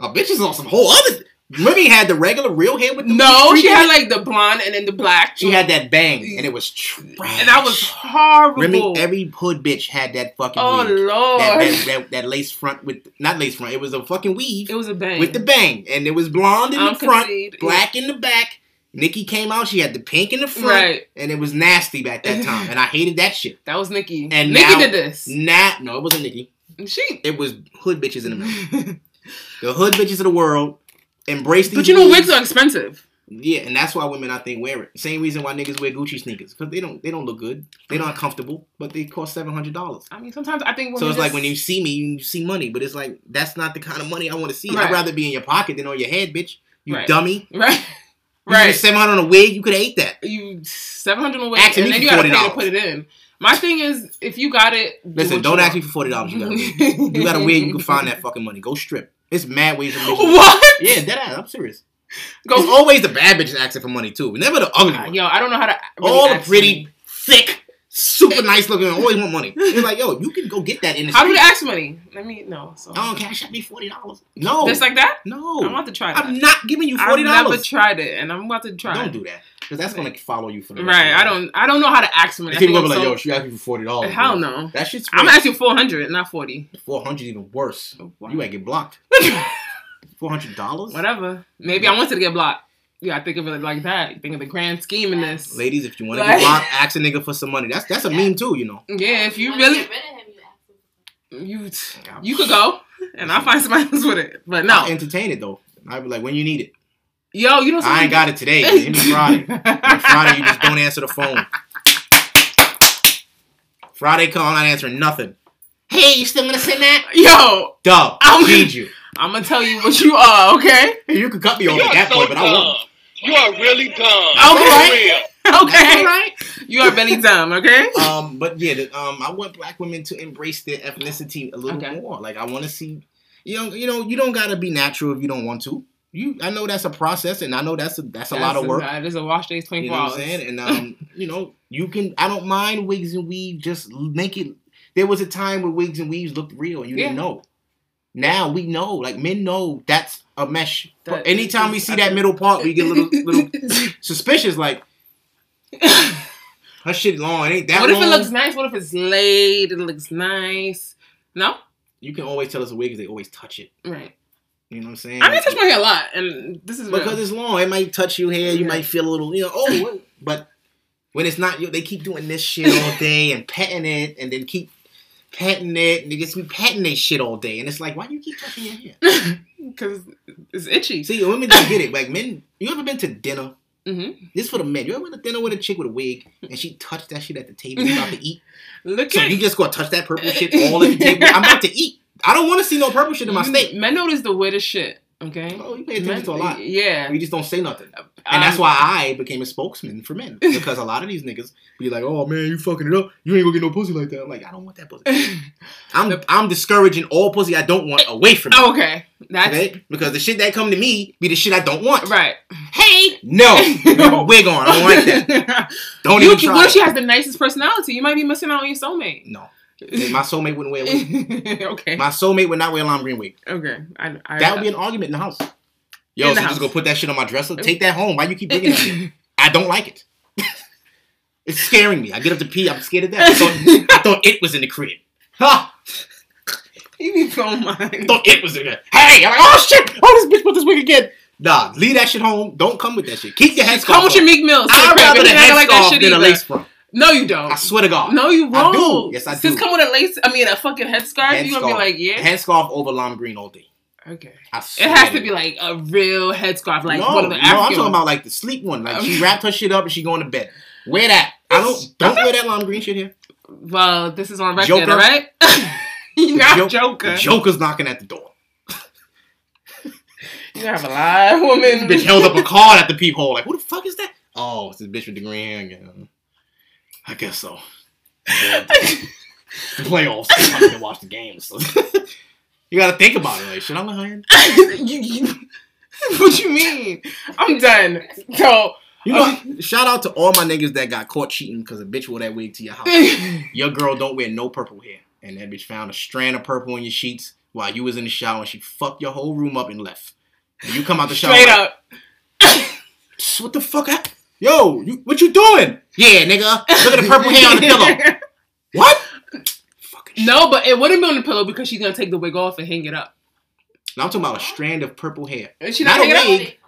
A bitch is on some whole other Remy had the regular real hair with the no, she had like the blonde and then the black. she had that bang and it was trash. and that was horrible. Remy, every hood bitch had that fucking oh wig. lord, that, that, that, that lace front with not lace front. It was a fucking weave it was a bang with the bang, and it was blonde in I'm the front, black in the back. Nicki came out. She had the pink in the front, Right. and it was nasty back that time, and I hated that shit. That was Nicki. And Nicki now- did this. Nah, no, it wasn't Nicki. She. It was hood bitches in the middle. the hood bitches of the world embrace these. But you know, wigs. are expensive. Yeah, and that's why women I think wear it. Same reason why niggas wear Gucci sneakers because they don't they don't look good. They're not comfortable, but they cost seven hundred dollars. I mean, sometimes I think. So it's like when you see me, you see money, but it's like that's not the kind of money I want to see. Right. I'd rather be in your pocket than on your head, bitch. You Right. dummy. right, right. seven hundred on a wig, you could have ate that. You seven hundred on a wig, Asking and me then you gotta pay to put it in. My thing is, if you got it, do Listen, don't ask me for forty dollars. You got a wig. You got a wig. You can find that fucking money. Go strip. It's mad ways to. What? Yeah, dead ass. I'm serious. Go. It's always the bad bitches asking for money too. Never the ugly one. Yo, I don't know how to. Really All the pretty, money. thick, super nice looking always want money. It's like, yo, you can go get that in the How do they ask money? Let me know. So. Oh, cash out me forty dollars. No, Just like that? no. I'm about to try that. I'm not giving you forty dollars. I've never tried it, and I'm about to try. Don't do that because that's gonna follow you for the Right, I don't. I don't know how to ask money. People gonna be like, yo, she asked me for forty dollars. Hell no. That shit's. I'm fake. asking four hundred, not forty. four hundred even worse. Oh, wow. You might get blocked. Four hundred dollars. Whatever. Maybe I wanted to get blocked. You gotta think of it like that. Think of the grand scheme in this. Ladies, if you want to Like- get blocked, ask a nigga for some money. That's that's a meme too, you know. Yeah, if you Wanna really get rid of him, you you you could go and I'll find somebody else with it. But no. I'll entertain it though. I'd be like, when you need it. Yo, you know I ain't got it today. Hit me Friday. And Friday, you just don't answer the phone. Friday call, not answering nothing. Hey, you still gonna send that? Yo, Dub, I'm- I need you. I'm gonna tell you what you are, okay? You could cut me off You at that so point, but I dumb. won't. You are really dumb. Okay. For real. Okay. Right? You are really dumb, okay? Um, but yeah, the, um, I want black women to embrace their ethnicity a little Okay. more. Like I want to see, you know, you know, you don't gotta be natural if you don't want to. You, I know that's a process, and I know that's a that's a lot of work. That is a wash days You 24 know what hours. I'm saying? And um, you know, you can. I don't mind wigs and weave. Just make it. There was a time where wigs and weaves looked real, and you didn't know. Now we know. Like men know that's a mesh. That- Anytime we see that middle part, we get a little little suspicious. Like her shit long. It ain't that what if it looks nice? What if it's laid? It looks nice. No? you can always tell us a wig because they always touch it. Right. You know what I'm saying? I I touch my hair a lot, and this is because real. it's long. It might touch your hair. You Yeah. might feel a little, you know, oh, but when it's not, they keep doing this shit all day and petting it, and then keep petting it, and they just be petting their shit all day, and it's like, why do you keep touching your hair? Because it's itchy. See, women don't get it. Like men, you ever been to dinner? hmm This for the men. You ever been to dinner with a chick with a wig, and she touched that shit at the table about to eat? Look So at you just gonna touch that purple shit all at the table? I'm about to eat. I don't want to see no purple shit in my steak. Men notice the weirdest shit. Okay. Oh, you pay attention Men- to a lot. Yeah. We just don't say nothing. And that's Um, why I became a spokesman for men. Because a lot of these niggas be like, oh man, you fucking it up. You ain't gonna get no pussy like that. I'm like, I don't want that pussy. I'm I'm discouraging all pussy I don't want away from me. okay. That's Okay? Because the shit that come to me be the shit I don't want. right. Hey! No! A wig on. I don't like that. Don't You, even try. what if she has the nicest personality? You might be missing out on your soulmate. No. My soulmate wouldn't wear a wig. okay. My soulmate would not wear a lime green wig. okay. I, I, That would be an argument in the house. Yo, so the just gonna put that shit on my dresser. Take that home. Why you keep bringing that shit? I don't like it. it's scaring me. I get up to pee. I'm scared of that. I thought, I thought it was in the crib. Ha! you be so mine. I thought it was in there. Hey! I'm like, oh shit! Oh, this bitch put this wig again. Nah, leave that shit home. Don't come with that shit. Keep your headscarf. Come with your. Meek Mills. I'd rather the You're not gonna like that headscarf shit than a lace front. No, you don't. I swear to God. No, you I do. won't. Yes, I Since do. come with a lace, I mean a fucking headscarf, you gonna be like, yeah. Headscarf over lime green all day. okay. It has to be like a real headscarf, like no, one of the no, I'm talking about like the sleep one. Like she wrapped her shit up and she going to bed. Wear that. I don't don't wear that lime green shit here. well, this is on record, Joker? right? You're not Joke- Joker. The Joker's knocking at the door. You have a lot of women. Bitch held up a card at the peephole. Like, who the fuck is that? Oh, it's this bitch with the green hair again. I guess so. the playoffs. I'm gonna watch the games. So. you gotta think about it. Like, should I let her in? you, you, what you mean? I'm done. So, You know, shout out to all my niggas that got caught cheating because a bitch wore that wig to your house. Your girl don't wear no purple hair. And that bitch found a strand of purple in your sheets while you was in the shower and she fucked your whole room up and left. And you come out the shower. straight like, up. What the fuck? hap- Yo, you, what you doing? Yeah, nigga. Look at the purple hair on the pillow. What? No, but it wouldn't be on the pillow because she's gonna take the wig off and hang it up. No, I'm talking about a strand of purple hair. Is she Not not, a hanging wig.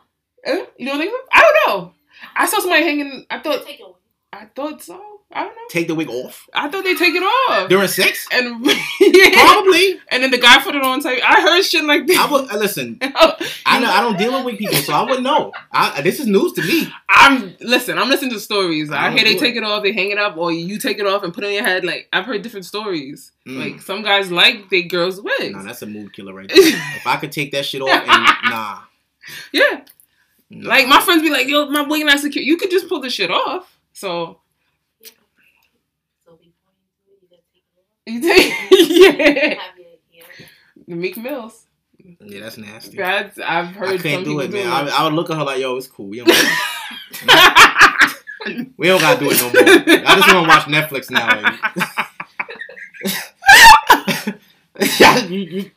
up? Uh, You don't think so? I don't know. I saw somebody hanging. I thought. Take it away. I thought so. I don't know. Take the wig off I thought they take it off. during sex. and yeah. Probably. and then the guy put it on tape. I heard shit like this. I would uh, listen. I know I don't deal with wig people, so I wouldn't know. I, this is news to me. I'm listen. I'm listening to stories. I I, hear they take it off, they hang it up, or you take it off and put it in your head. Like I've heard different stories. Mm. Like some guys like they girls wigs. Nah, that's a mood killer right there. if I could take that shit off, and nah, yeah. nah. Like my friends be like, "Yo, my wig not secure." You could just pull the shit off. So before you do it, you gotta take it off. you take, yeah. Have your hair. Meek Mills. yeah, that's nasty. That's I've heard. I can't do it, man. I, I would look at her like, yo, it's cool. We don't, that. we don't gotta do it no more. I just want to watch Netflix now. Like. Yeah, you, you,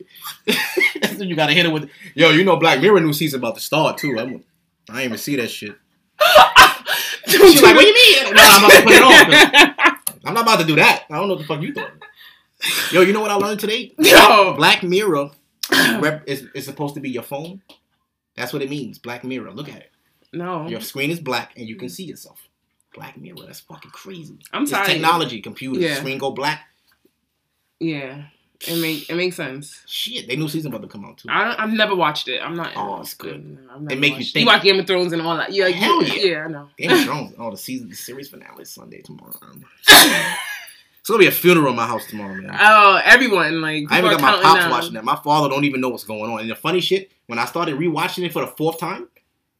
you gotta hit it with, yo. You know, Black Mirror new season about to start too. I'm, I ain't even see that shit. She's like, what do you mean? No, I'm about to put it on. 'cause I'm not about to do that. I don't know what the fuck you thought. Yo, you know what I learned today? Yo. Black Mirror rep, is, is supposed to be your phone. That's what it means. Black Mirror. Look at it. No, Your screen is black and you can see yourself. Black Mirror. That's fucking crazy. I'm It's tired. technology, computer, Yeah. Screen go black. Yeah, It make it makes sense. Shit, they new season about to come out too. I don't, I've never watched it. I'm not. Oh, it's good. No, I've make you think. You watch Game of Thrones and all that. Yeah, Hell yeah, yeah. yeah. I know. Game of Thrones. Oh, the season, the series finale is Sunday tomorrow. it's gonna be a funeral in my house tomorrow, man. Oh, everyone like I even got my pops down. watching that. My father don't even know what's going on. And the funny shit, when I started rewatching it for the fourth time,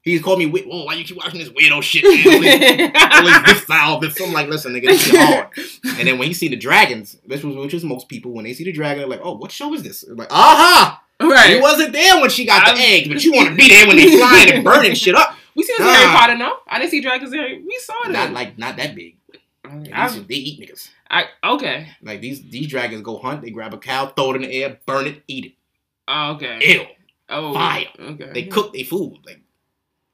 he called me, "Wait, "Whoa, why you keep watching this weirdo shit?" Man? All these- all these this foul, this. I'm like, listen, nigga, this shit hard. And then when he see the dragons, which was which is most people, when they see the dragon, they're like, "Oh, what show is this?" They're like, aha! right. You wasn't there when she got the I'm- eggs, but you want to be there when they flying and burning shit up. we see this Nah. Harry Potter, no? I didn't see dragons in Harry. We saw Not like not that big. And I've- these- they eat niggas. I, okay. Like these these dragons go hunt, they grab a cow, throw it in the air, burn it, eat it. Oh, okay. Ew. Oh, Fire. Okay. They cook their food. Like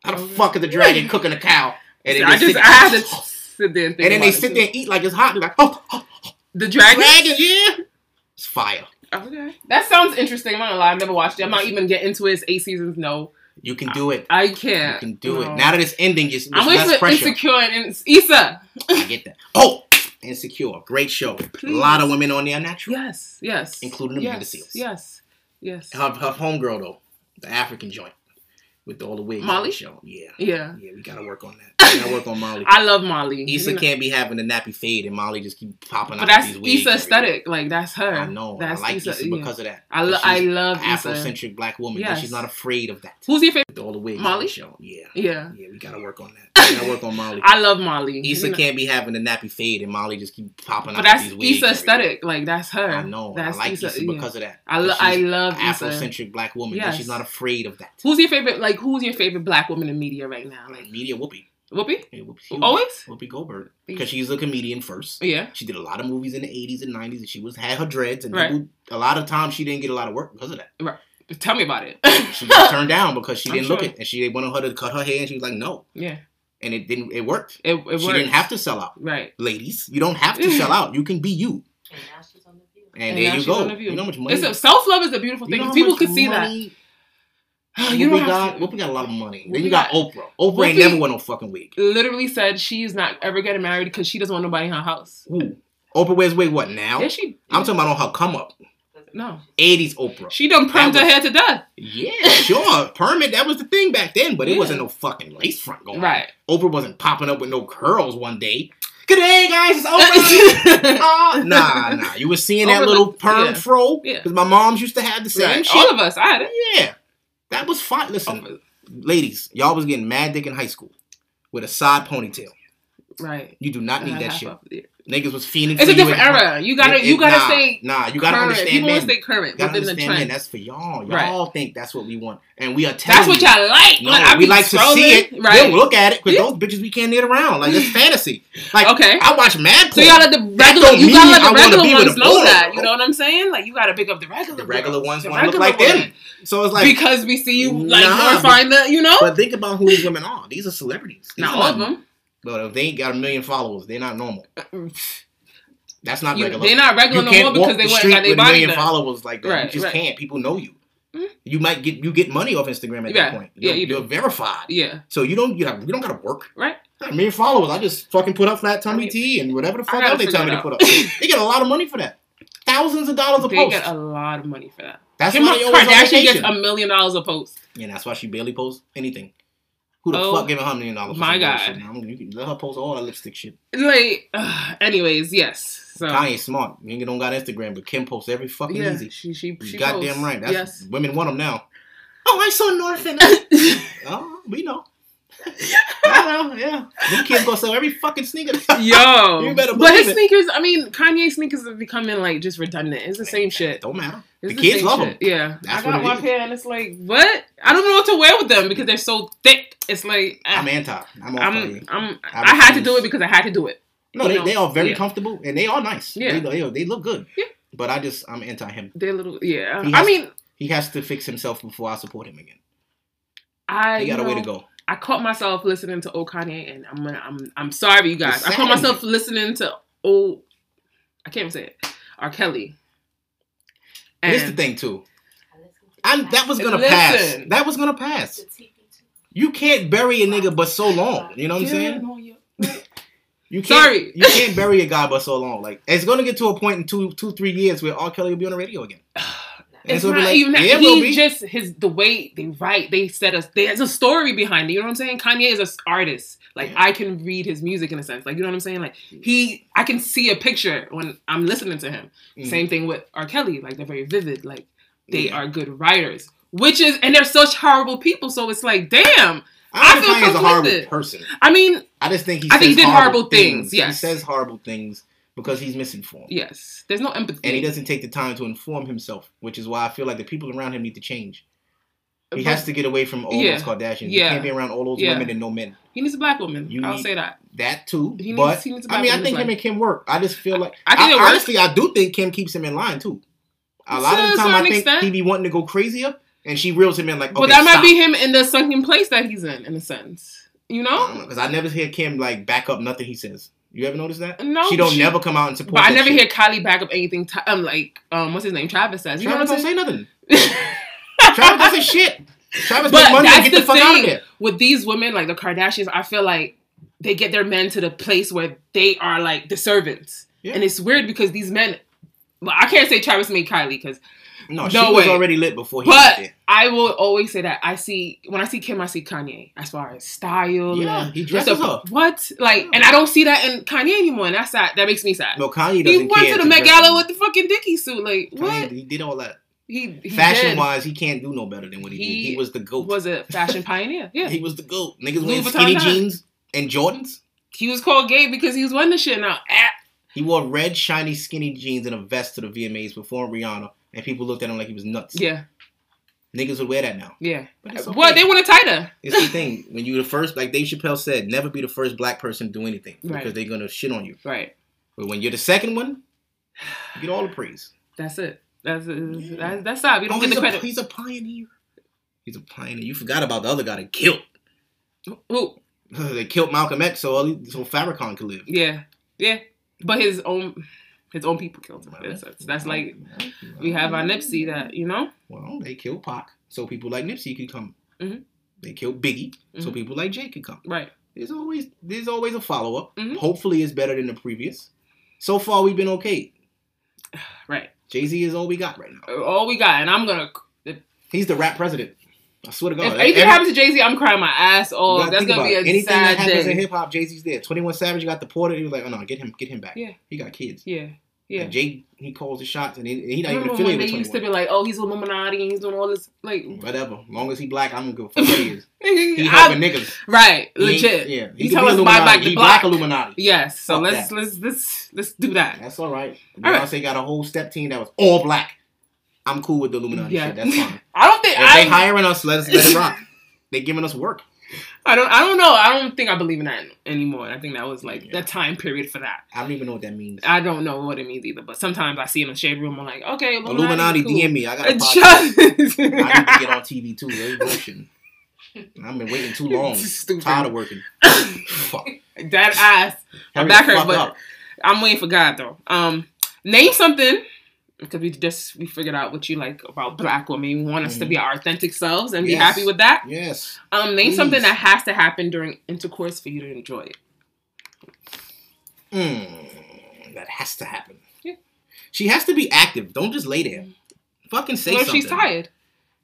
how the Okay. fuck is the dragon cooking a cow? And See, then I they just sit, I had to sit there and and then they sit too. there and eat like it's hot. They're like, oh, oh, oh, oh, The dragon. dragon, yeah. It's fire. Okay. That sounds interesting. I'm not gonna lie. I've never watched it. I'm not even getting into it. It's eight seasons. No, You can do it. I can't. You can do No. it. Now that it's ending, just I'm less for pressure. Insecure and Ins- Issa. I get that. Oh, Insecure. Great show. Please. A lot of women on there natural. Yes. Yes. Including the yes. Seales. Yes. Yes. Her, her homegirl though, the African joint with all the wigs. Molly? show. Yeah, Yeah. yeah, we gotta work on that. We gotta work on Molly. I love Molly. Issa You know- can't be having a nappy fade, and Molly just keep popping out But that's these wigs. Issa aesthetic. Like that's her. I know. That's I like Issa, Issa yeah. because of that. I, lo- I love Issa. Afrocentric black woman. Yes. she's not afraid of that. Who's your favorite? With all the wigs. Molly? Show. Yeah. Yeah. Yeah, we gotta work on that. We gotta work on Molly. I love Molly. Issa You know- can't be having the nappy fade, and Molly just keep popping But out that's with these wigs. Issa aesthetic. Like that's her. I know. That's I like Issa, Issa because of that. I, lo- That I love Afrocentric black woman. She's not afraid of that. Who's your favorite? Like who's your favorite black woman in media right now? Like Media Whoopi. Whoopi? Yeah, Whoopi huge. Always? Whoopi Goldberg. Because she's a comedian first. Yeah. She did a lot of movies in the 80s and 90s, and she was had her dreads. And Right. people, a lot of times she didn't get a lot of work because of that. Right. Tell me about it. She got turned down because she didn't look sure. it, and she wanted her to cut her hair, and she was like, no, yeah. and it didn't. It worked. It, it she works. didn't have to sell out, Right. ladies. You don't have to sell out. You can be you, And now she's on the view. and, And there now you she's go. on The View. You know how much money. It's a, self-love is a beautiful you thing. know People could see that. Money you Whoopi got, to. Whoopi got a lot of money. Whoopi then you got, got- Oprah. Oprah ain't never won no fucking wig. Literally said she's not ever getting married because she doesn't want nobody in her house. Who? Oprah wears wig what now? Yeah, she. I'm talking about on her come up. No, 80s Oprah. she done permed That her hair to death. Yeah, sure. Permit, that was the thing back then, but it Yeah. wasn't no fucking lace front going on. Right. Oprah wasn't popping up with no curls one day. Good day, guys. It's Oprah. Ah, nah, nah. You were seeing that little perm yeah. fro? Yeah. Because my moms used to have the same right. shit. All of us. I had it. yeah. That was fine. Listen, ladies, y'all was getting mad dick in high school with a side ponytail. Right. You do not need that shit. Niggas was fiending It's a different era. You gotta. It- you gotta nah, stay. Nah, you gotta current. understand People want to stay current You gotta within the understand men. That's for y'all. Y'all think that's what we want, and we are telling That's what y'all like. No, Like, we like to see it. Right. Look at it because Yeah. those bitches we can't get around. Like it's fantasy. Like Okay. I watch Mad So you gotta let the regular. You gotta let the regular ones know that. You know what I'm saying? Like you gotta pick up the regular. the regular ones want to look like them. So it's like, because we see you like glorifying the. You know. but think about who these women are. These are celebrities. Not all of them. But if they ain't got a million followers, they're not normal. That's not You- regular. they're not regular you no can't more because walk they the went got their body million done. followers like that. Right, you just right. can't. People know you. Mhm. You might get you get money off Instagram at Yeah, that point. yeah, You're, you do. you're verified. Yeah. So you don't you, have, you don't gotta work. Right. I got a million followers. I just fucking put up flat tummy I mean, tea and whatever the fuck else they tell me to put up. they get a lot of money for that. Thousands of dollars a They post. They get a lot of money for that. That's Kim why they always Kardashian gets a million dollars a post. Yeah, that's why she barely posts anything. Who the Oh, fuck giving her a million dollars? my God. bullshit. You can let her post all that lipstick shit. Like, uh, anyways, yes. So Kanye smart. Nigga don't got Instagram, but Kim posts every fucking yeah, easy. she she she goddamn posts. right. That's yes. women want them now. Oh, I saw North and I. oh, we know. I know, yeah. Them kids gonna sell every fucking sneaker. Yo, You better but his it. sneakers. I mean, Kanye sneakers are becoming like just redundant. It's the same shit. Don't matter. It's the kids same love shit. them. Yeah, That's I got one pair, and it's like, what? I don't know what to wear with them because they're so thick. It's like I'm ah, anti. I'm off I'm, Kanye. I'm, I I had to do it because I had to do it. No, they, know, they are very yeah. comfortable and they are nice. Yeah. They, they, they look good. Yeah. But I just I'm anti him. They're little, yeah. He I has- mean, He has to fix himself before I support him again. I He got you a way to go. I caught myself listening to old Kanye, and I'm gonna, I'm I'm sorry, you guys. I caught myself listening to old. I can't even say it. R. Kelly. And this the thing too. I listened to I'm, that was gonna Listen. pass. That was gonna pass. the TV too. You can't bury a nigga but so long. You know what I'm saying? You can't, Sorry. you can't bury a guy but so long. Like it's gonna get to a point in two, two, three years where R. Kelly will be on the radio again. It's not like, even that. yeah, it will He's be. just his the way they write. They set us. There's a story behind it. You know what I'm saying? Kanye is an artist. Like Yeah. I can read his music in a sense. Like you know what I'm saying? Like he, I can see a picture when I'm listening to him. Mhm. Same thing with R. Kelly. Like they're very vivid. Like they Yeah. are good writers. Which is, and they're such horrible people. So it's like, damn. I I feel think Kanye's a horrible person. I mean, I just think he. I think he did horrible things, yes. He says horrible things because he's misinformed. yes. There's no empathy. and he doesn't take the time to inform himself, which is why I feel like the people around him need to change. He But has to get away from all Yeah. those Kardashians. He can't be around all those Yeah. women and no men. He needs a black woman. You I'll say that. That too, He needs- but he needs I mean, I think him and Kim work. I just feel like I think it works. honestly, I do think Kim keeps him in line too. A To lot of the time, I think extent. he be wanting to go crazier, and she reels him in like, okay, but that might be him in the sunken place that he's in, in a sense. You know? Because I never hear Kim like back up nothing he says. You ever notice that? No, she don't she- never come out and support. But I never shit. hear Kylie back up anything. T- um, like um, what's his name? Travis says. You Travis don't say nothing. Travis doesn't shit. Travis but money and get the, the fuck out of there. with these women, like the Kardashians. I feel like they get their men to the place where they are like the servants, Yeah. and it's weird because these men. Well, I can't say Travis made Kylie because, No, No she was already lit before he got but there. I will always say that I see when I see Kim, I see Kanye as far as style. Yeah, he dresses her. What like, and I don't see that in Kanye anymore, and that's sad. That makes me sad. No, Kanye he doesn't He went to the Met Gala with the fucking Dickie suit. Like Kanye, what? He did all that. He, he Fashion did. wise, he can't do no better than what he, did. He He was the goat. was a fashion pioneer. Yeah, He was the goat. Niggas wearing skinny bag. jeans and Jordans. he was called gay because he was wearing the shit now. Ah, He wore red, shiny, skinny jeans and a vest to the VMAs before Rihanna, and people looked at him like he was nuts. yeah, Niggas would wear that now. yeah. But it's Well, okay. they want it tighter. It's the thing. When you the first, like Dave Chappelle said, never be the first black person to do anything Right. because they're gonna shit on you. Right. But when you're the second one, you get all the praise. That's it. That's it. Yeah. That's, that's up. You don't Oh, get he's, the a, credit. he's a pioneer. He's a pioneer. You forgot about the other guy that killed. Ooh, they killed Malcolm X so so Farrakhan could live. yeah, yeah. But his own, his own people killed him. That's, that's, that's like we have our Nipsey that you know. Well, they killed Pac so people like Nipsey could come. Mhm. They killed Biggie so Mhm. people like Jay could come. Right. There's always there's always a follow up. Mhm. Hopefully, it's better than the previous. So far, we've been okay. Right. Jay Z is all we got right now. All we got, and I'm gonna. He's the rap president. I swear to God. if anything Every- happens to Jay Z, I'm crying my ass off. That's gonna be a anything sad that happens day. in hip hop. Jay Z's there. Twenty One Savage got deported. He was like, oh no, get him, get him back. Yeah. he got kids. Yeah, yeah. And Jay he calls the shots, and he, he not even affiliated they with used to be like, "Oh, he's Illuminati and he's doing all this," like, Whatever. Long as he black, I'm gonna go for what he is. He helping niggas. right, He- legit. yeah. You could tell us buy back the he block. black Illuminati. Yes, so Fuck let's that. let's let's let's do that. That's all right. All right. Beyonce got a whole step team that was all black. I'm cool with the Illuminati Yeah. shit. That's fine. I don't think If I, they hiring us, let us let it rock. They giving us work. I don't I don't know. I don't think I believe in that anymore. I think that was like Yeah. the time period for that. I don't even know what that means. I don't know what it means either, but sometimes I see in the shade room. I'm like, okay, Illuminati, Illuminati, cool. DM me. I got a podcast. I need to get on TV too. They're bullshitting. I've been waiting too long. Stupid. Tired of working. Fuck. That ass. Hurry back hurt, but up. I'm waiting for God though. Um, name something because we just we figured out what you like about black women. You want us to Mhm. be our authentic selves and be happy with that. Yes. Um, name Please. something that has to happen during intercourse for you to enjoy it. Mm, that has to happen. Yeah. She has to be active. Don't just lay there. Fucking say if something. she's tired?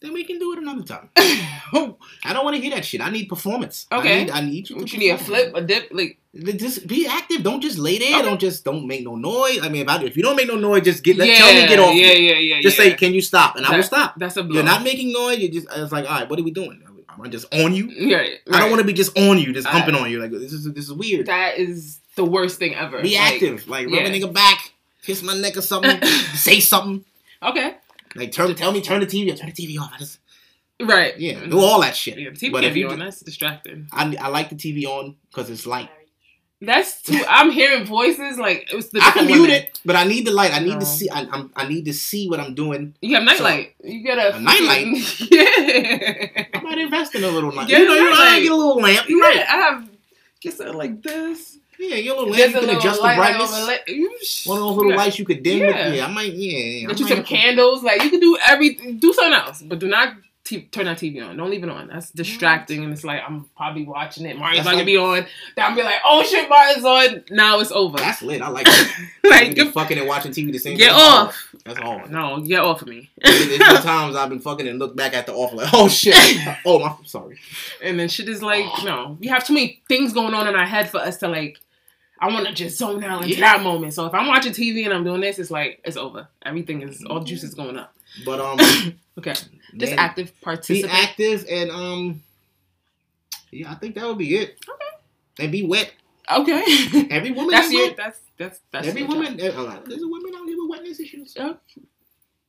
Then we can do it another time. I don't want to hear that shit. I need performance. I Okay. need, I need you. To What you need a flip, a dip, like Just be active. Don't just lay there. Okay. Don't just don't make no noise. I mean, if, I, if you don't make no noise, just get. Let, yeah, tell me get off. Yeah, yeah, yeah. Just yeah. say, can you stop? And I will That- stop. That's a blow. You're not making noise. You just. It's like, all right, what are we doing? Am I just on you? Yeah, I don't want to be just on you, just uh, humping on you. Like this is this is weird. That is the worst thing ever. Be Like, active. Like rub yeah. a nigga back, kiss my neck or something, say something. Okay. Like turn, tell me, turn the TV off. Turn the TV off. I just, Right. yeah, do all that shit. Yeah, the TV but if you, on. That's distracting. I, I like the TV on because it's light. That's too. I'm hearing voices like it was the. I can different mute it, but I need the light. I need No. to see. I, I'm, I need to see what I'm doing. You have nightlight. you got a, A nightlight? yeah. I might invest in a little light. Get you know, a you know, I nightlight. get a little lamp. Yeah, You're right. I have. Get something like this. Yeah, get a little lamp. You a can little adjust the light, like, brightness. over lit- you sh- One of those little yeah. lights you could dim. Yeah. With. Yeah, I might. Yeah, I Get you some candles. Like you can do every. Do something else, but do not T- turn that TV on. Don't leave it on. That's distracting, and it's like I'm probably watching it. Mario's not gonna be on. Then I'll be like, oh shit, Mario's on. Now it's over. That's lit. I like it. like, Like, fucking and watching TV the same get off. That's hard. No, get off of me. There's been times I've been fucking and look back at the off like, oh shit. Oh my, sorry. And then shit is like, no, we have too many things going on in our head for us to like. I want to just zone out into Yeah. that moment. So if I'm watching TV and I'm doing this, it's like it's over. Everything is all juice is going up. But um, Okay, just man, active be participate. active and um, yeah, I think that would be it. Okay. And be wet. Okay, Every woman. that's is wet. that's that's that's Every job. woman. uh, uh, There's a women out here with wetness issues. Yeah.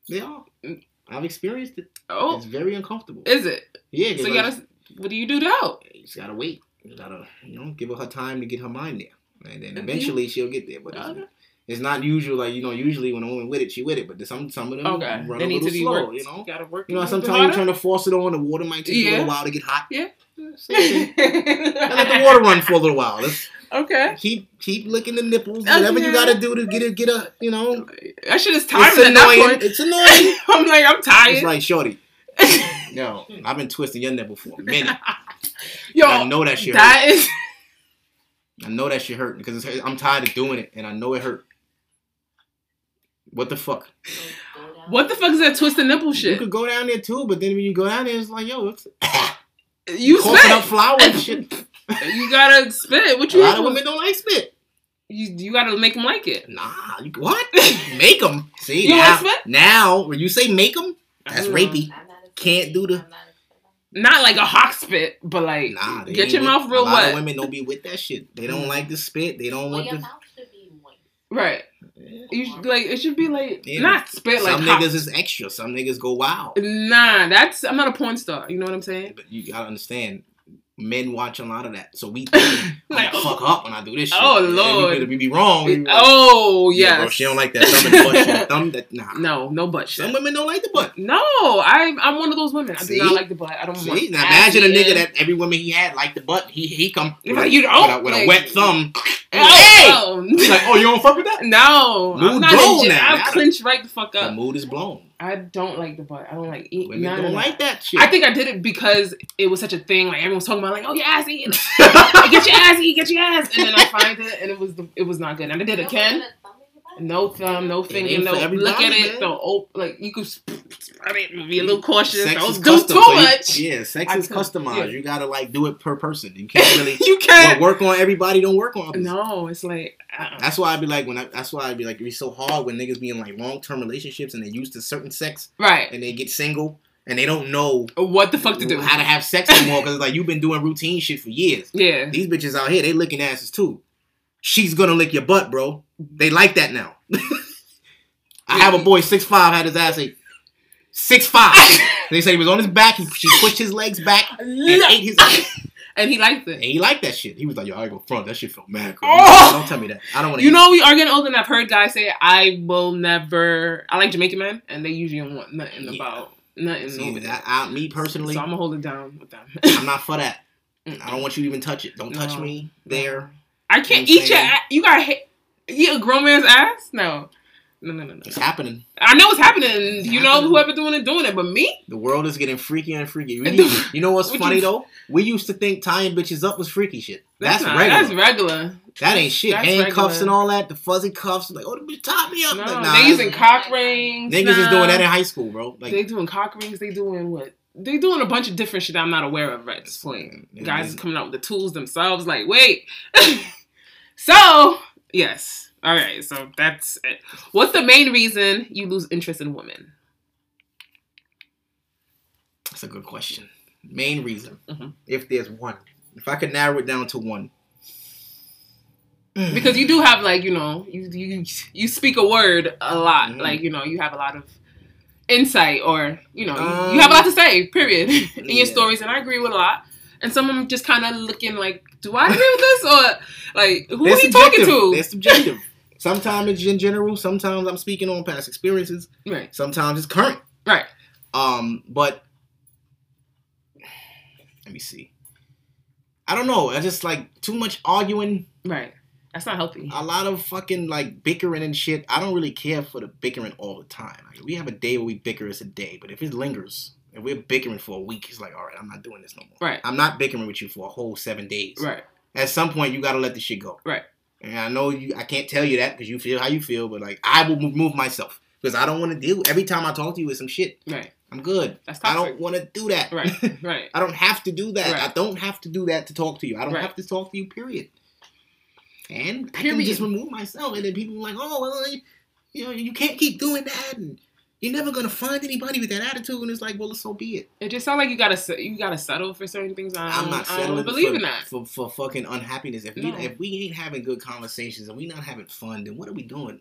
They are. Mm. I've experienced it. Oh, It's very uncomfortable. is it? yeah. So like, you gotta. What do you do help? you just gotta wait. You gotta, you know, give her her time to get her mind there, and then eventually she'll get there. But Okay. It's not usual. Like you know, usually when a woman with it, she with it. But some some of them Okay, run they a little slow. worked. You know, gotta work. you know. a little bit Sometimes you're trying to force it on. The water might take you a little while to get hot. Yeah. Let the water run for a little while. Let's okay. keep keep licking the nipples. Oh, Whatever you gotta do to get it, get a, you know. That shit is tiring It's annoying. It's annoying. I'm like, I'm tired. It's like shorty. Yo, I've been twisting your nipple for a minute. Yo, I know that shit hurt. that is. I know that shit hurt because it's, I'm tired of doing it, and I know it hurt. What the fuck? What the fuck is that twisted nipple shit? You could go down there too, but then when you go down there, it's like, yo, it's You coughing up spit. flour and shit. You gotta spit. What A you? lot of women don't like spit. You you gotta make them like it. Nah, you, what? make them. See You now, like spit? now when you say make them, that's rapey. Can't do the- Not like a hawk spit, but like Nah, get your with- mouth real A lot wet. of women don't be with that shit. They don't Mm. like the spit. They don't Well, want your the. mouth should be moist. right. You should, like it should be like Yeah. not spit like Some hot- niggas is extra. Some niggas go wild. Nah, that's I'm not a porn star. You know what I'm saying? But you gotta understand, men watch a lot of that. So we think Like, I'm fuck up when I do this oh, shit. Oh, And Lord. we, we be wrong. We be like, oh yeah, yes. bro, she don't like that thumb in the butt. She thumb that nah. No, no butt shit. Some women don't like the butt. No, I I'm one of those women. I See? do not like the butt. I don't want. Now imagine a nigga eating. that every woman he had liked the butt. He he come with, like, a, you don't with, a, with a wet thumb. Oh, He's like, oh, you don't fuck with that? no, Mood I'm not blown in now. I clinch right the fuck up. The mood is blown. I don't like the butt. I don't like eat. Women don't of like that shit. I think I did it because it was such a thing. Like everyone was talking about, like, oh, your ass eating, get your ass eat, get your ass, and then I find it, and it was the, it was not good. And I did it again. No thumb, no finger, no look at it. man. Don't op- like you could. I mean, be a little cautious. Sex Don't do custom, too so you- much. yeah, sex I is could- customized. yeah. You gotta like do it per person. You can't really You can't. work on everybody. Don't work on others. No, it's like. That's why I'd be like when I, that's why I'd be like it'd be so hard when niggas be in like long term relationships and they're used to certain sex right. and they get single and they don't know What the fuck to do? how to have sex anymore because like you've been doing routine shit for years. Yeah. These bitches out here they licking asses too. She's gonna lick your butt, bro. They like that now. I have a boy six five had his ass ate. Six five. they said he was on his back. He, she pushed his legs back and ate his ass. and he liked And it. he liked that shit. He was like, "Yo, I go front. That shit felt mad." Cool. Oh! Don't tell me that. I don't want to. You know, we are getting old, and I've heard guys say, "I will never." I like Jamaican men, and they usually don't want nothing Yeah. about nothing See, over that. I, me personally, So I'm gonna hold it down with them. I'm not for that. I don't want you to even touch it. Don't touch No. me there. I can't You know eat your. saying? a- You got to eat a grown man's ass? No, no, no, no, no. It's happening. I know it's happening. It's you know, whoever doing it, doing it. But me, The world is getting freaky and freaky. And You, know what's funny though? We used to think tying bitches up was freaky shit. That's, not- regular. That's regular. that ain't shit. that's Handcuffs regular. and all that. The fuzzy cuffs. Like, oh, the bitch tied me up. No, like, nah, they using that's- cock rings. niggas is doing that in high school, bro. Like, they doing cock rings. They doing what? They doing a bunch of different shit I'm not aware of at this point. Guys is coming out with the tools themselves. Like, wait. so yes, all right. So that's it. What's the main reason you lose interest in women? that's a good question. Main reason, Mhm. if there's one, if I could narrow it down to one, Because you do have like you know you you you speak a word a lot. Mhm. Like you know you have a lot of insight or you know Um, you have a lot to say. Period in your stories, and I agree with a lot. And some of them just kind of looking like, do I agree with this or like who They're are you talking to? They're subjective. Sometimes it's in general. Sometimes I'm speaking on past experiences. Right, Sometimes it's current. right. Um, but let me see. I don't know. I just like too much arguing. Right. That's not healthy. A lot of fucking like bickering and shit. I don't really care for the bickering all the time. Like, we have a day where we bicker, as a day. But if it lingers If we're bickering for a week, it's like, all right, I'm not doing this no more. Right. I'm not bickering with you for a whole seven days. Right. At some point, you gotta let the shit go. Right. And I know you. I can't tell you that because you feel how you feel, but like I will move myself because I don't want to deal. Every time I talk to you with some shit, Right. I'm good. I don't want to do that. Right. Right. I don't have to do that. Right. I don't have to do that to talk to you. I don't Right. have to talk to you. Period. And I can just remove myself, and then people are like, oh well, you know, you can't keep doing that, and you're never gonna find anybody with that attitude. And it's like, well, so be it. It just sounds like you gotta you gotta settle for certain things. I I'm don't, not I don't settling believe for, in that. For, for fucking unhappiness. If No. we if we ain't having good conversations and we not having fun, then what are we doing?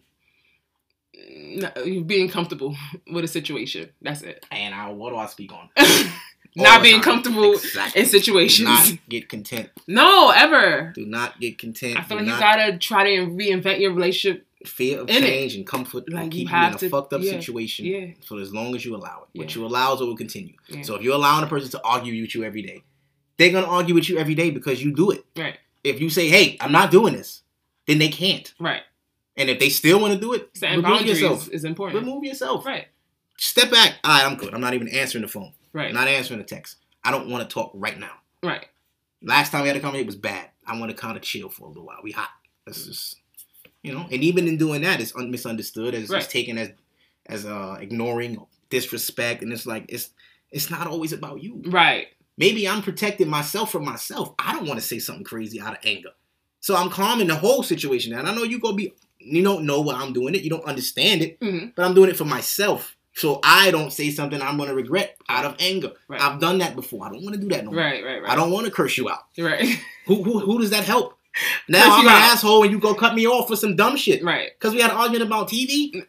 No, being comfortable with a situation. That's it. And I, what do I speak on? Not being time. comfortable Exactly. in situations. Do not get content. No, ever. Do not get content. I feel Do like you gotta try to reinvent your relationship. Fear of in it. change and comfort Like, will keep you, have in a to- fucked up yeah, situation yeah. for as long as you allow it. What you allow is what will continue. Yeah. So if you're allowing a person to argue with you every day, they're gonna argue with you every day because you do it. Right. If you say, "Hey, I'm not doing this," then they can't. Right. And if they still want to do it, Setting remove yourself. is important. Remove yourself. Right. Step back. All right, I'm good. I'm not even answering the phone. Right. I'm not answering the text. I don't want to talk right now. right. Last time we had a conversation, it was bad. I want to kind of chill for a little while. We hot. That's just, you know. And even in doing that, it's un- misunderstood as Right. it's taken as as uh, ignoring, disrespect, and it's like it's it's not always about you. Right. Maybe I'm protecting myself from myself. I don't want to say something crazy out of anger, so I'm calming the whole situation. And I know you gonna be, you don't know why I'm doing it. You don't understand it, Mhm. but I'm doing it for myself. So I don't say something I'm gonna regret out of anger. Right. I've done that before. I don't want to do that no more. Right. Right. Right. I don't want to curse you out. Right. Who, who who does that help? Now I'm an out. asshole and you go cut me off for some dumb shit. right. Because we had an argument about TV.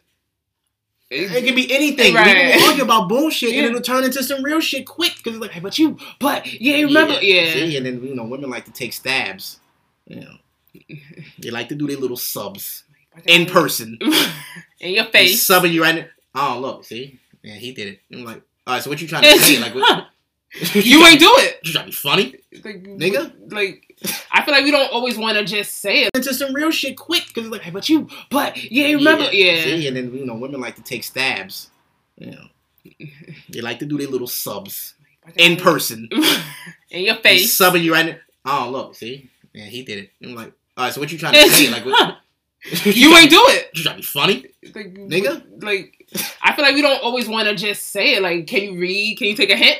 It It- can be anything. Right. We can argue about bullshit Yeah. and it'll turn into some real shit quick. Because it's like, Hey, but you, but yeah, you remember, yeah, See, and then you know, women like to take stabs. You know, they like to do their little subs in person. in your face. subbing you right now. Oh look, see, yeah, he did it. I'm like, all right, so what you trying to say? Like, what, you ain't do it, you trying to be funny? like, Nigga? Like, I feel like we don't always want to just say it. Into some real shit quick. Because like, Hey, but you, but yeah, you remember, yeah, See, and then you know, women like to take stabs. You know, they like to do their little subs in person. in your face. subbing you right now. Oh look, see, yeah, he did it. I'm like, all right, so what you trying to say? Like, what, you ain't do it, you trying to be funny? like, Nigga? Like, I feel like we don't always want to just say it. Like, can you read? Can you take a hint?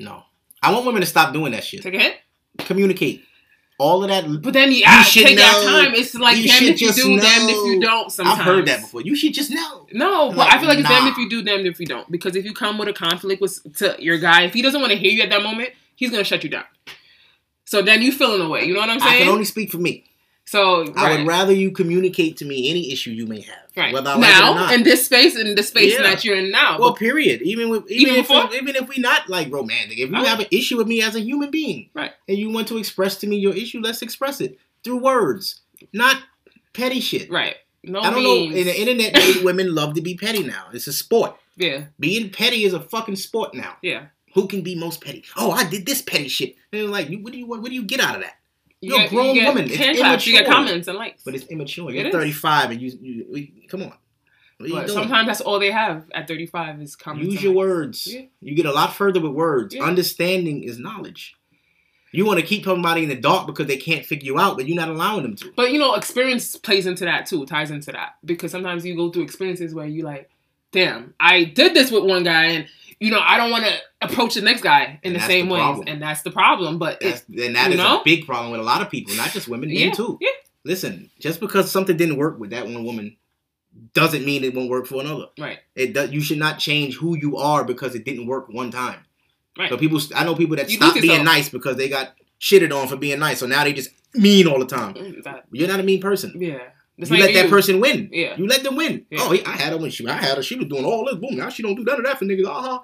No, I want women to stop doing that shit. Take a hint. Communicate. All of that. But then you, ah, should take that time. It's like You damn if you do, damn if you don't. Sometimes I've heard that before. You should just know. No, but Like, I feel like it's damned if you do, damned if you don't. Because if you come with a conflict with to your guy, if he doesn't want to hear you at that moment, he's gonna shut you down. So then you feeling away. You know what I'm saying? I can only speak for me. So I would rather you communicate to me any issue you may have, right. whether I like it or now in this space, in the space Yeah. that you're in now. Well, period. Even with even, Even if before? we, even if we not like romantic, if you Okay. have an issue with me as a human being, Right. and you want to express to me your issue, let's express it through words, not petty shit. right. No I don't means. know. In the internet, women love to be petty now. It's a sport. yeah, Being petty is a fucking sport now. yeah. Who can be most petty? Oh, I did this petty shit. And like, what do you want? What do you get out of that? You You're a grown you woman. It's immature. You get comments and likes. But it's immature. You're is. 35 and you, you we, come on. Are But sometimes that's all they have at 35 is comments. Use your likes. words. Yeah. You get a lot further with words. Yeah. Understanding is knowledge. You want to keep somebody in the dark because they can't figure you out, but you're not allowing them to. But you know, experience plays into that too, ties into that. Because sometimes you go through experiences where you like, damn, I did this with one guy and you know, I don't want to approach the next guy in And the same the problem. And that's the problem. But That's, it, and that is know? a big problem with a lot of people, not just women, yeah, men too. yeah, Listen, just because something didn't work with that one woman doesn't mean it won't work for another. right, It does, you should not change who you are because it didn't work one time. right. So people, I know people that You stop being nice because they got shitted on for being nice, so now they just mean all the time. That- You're not a mean person. yeah. It's you let that you. person win. Yeah. You let them win. Yeah. Oh, I had her when she, I had her. She was doing all this. Boom. Now she don't do none of that for niggas. Uh-huh.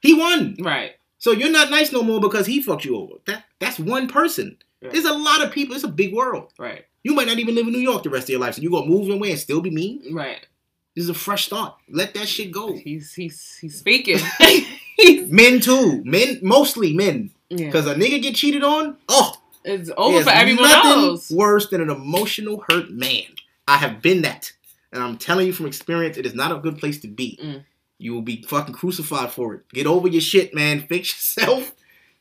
He won. Right. So you're not nice no more because he fucked you over. That that's one person. Right. There's a lot of people. It's a big world. Right. You might not even live in New York the rest of your life. So you gonna move away and still be mean? Right. This is a fresh start. Let that shit go. He's he's he's speaking. he's, Men too. Men mostly men. yeah. Because a nigga get cheated on. Oh, It's over for everyone nothing else. Worse than an emotional hurt man. I have been that, and I'm telling you from experience, it is not a good place to be. Mm. You will be fucking crucified for it. Get over your shit, man. Fix yourself.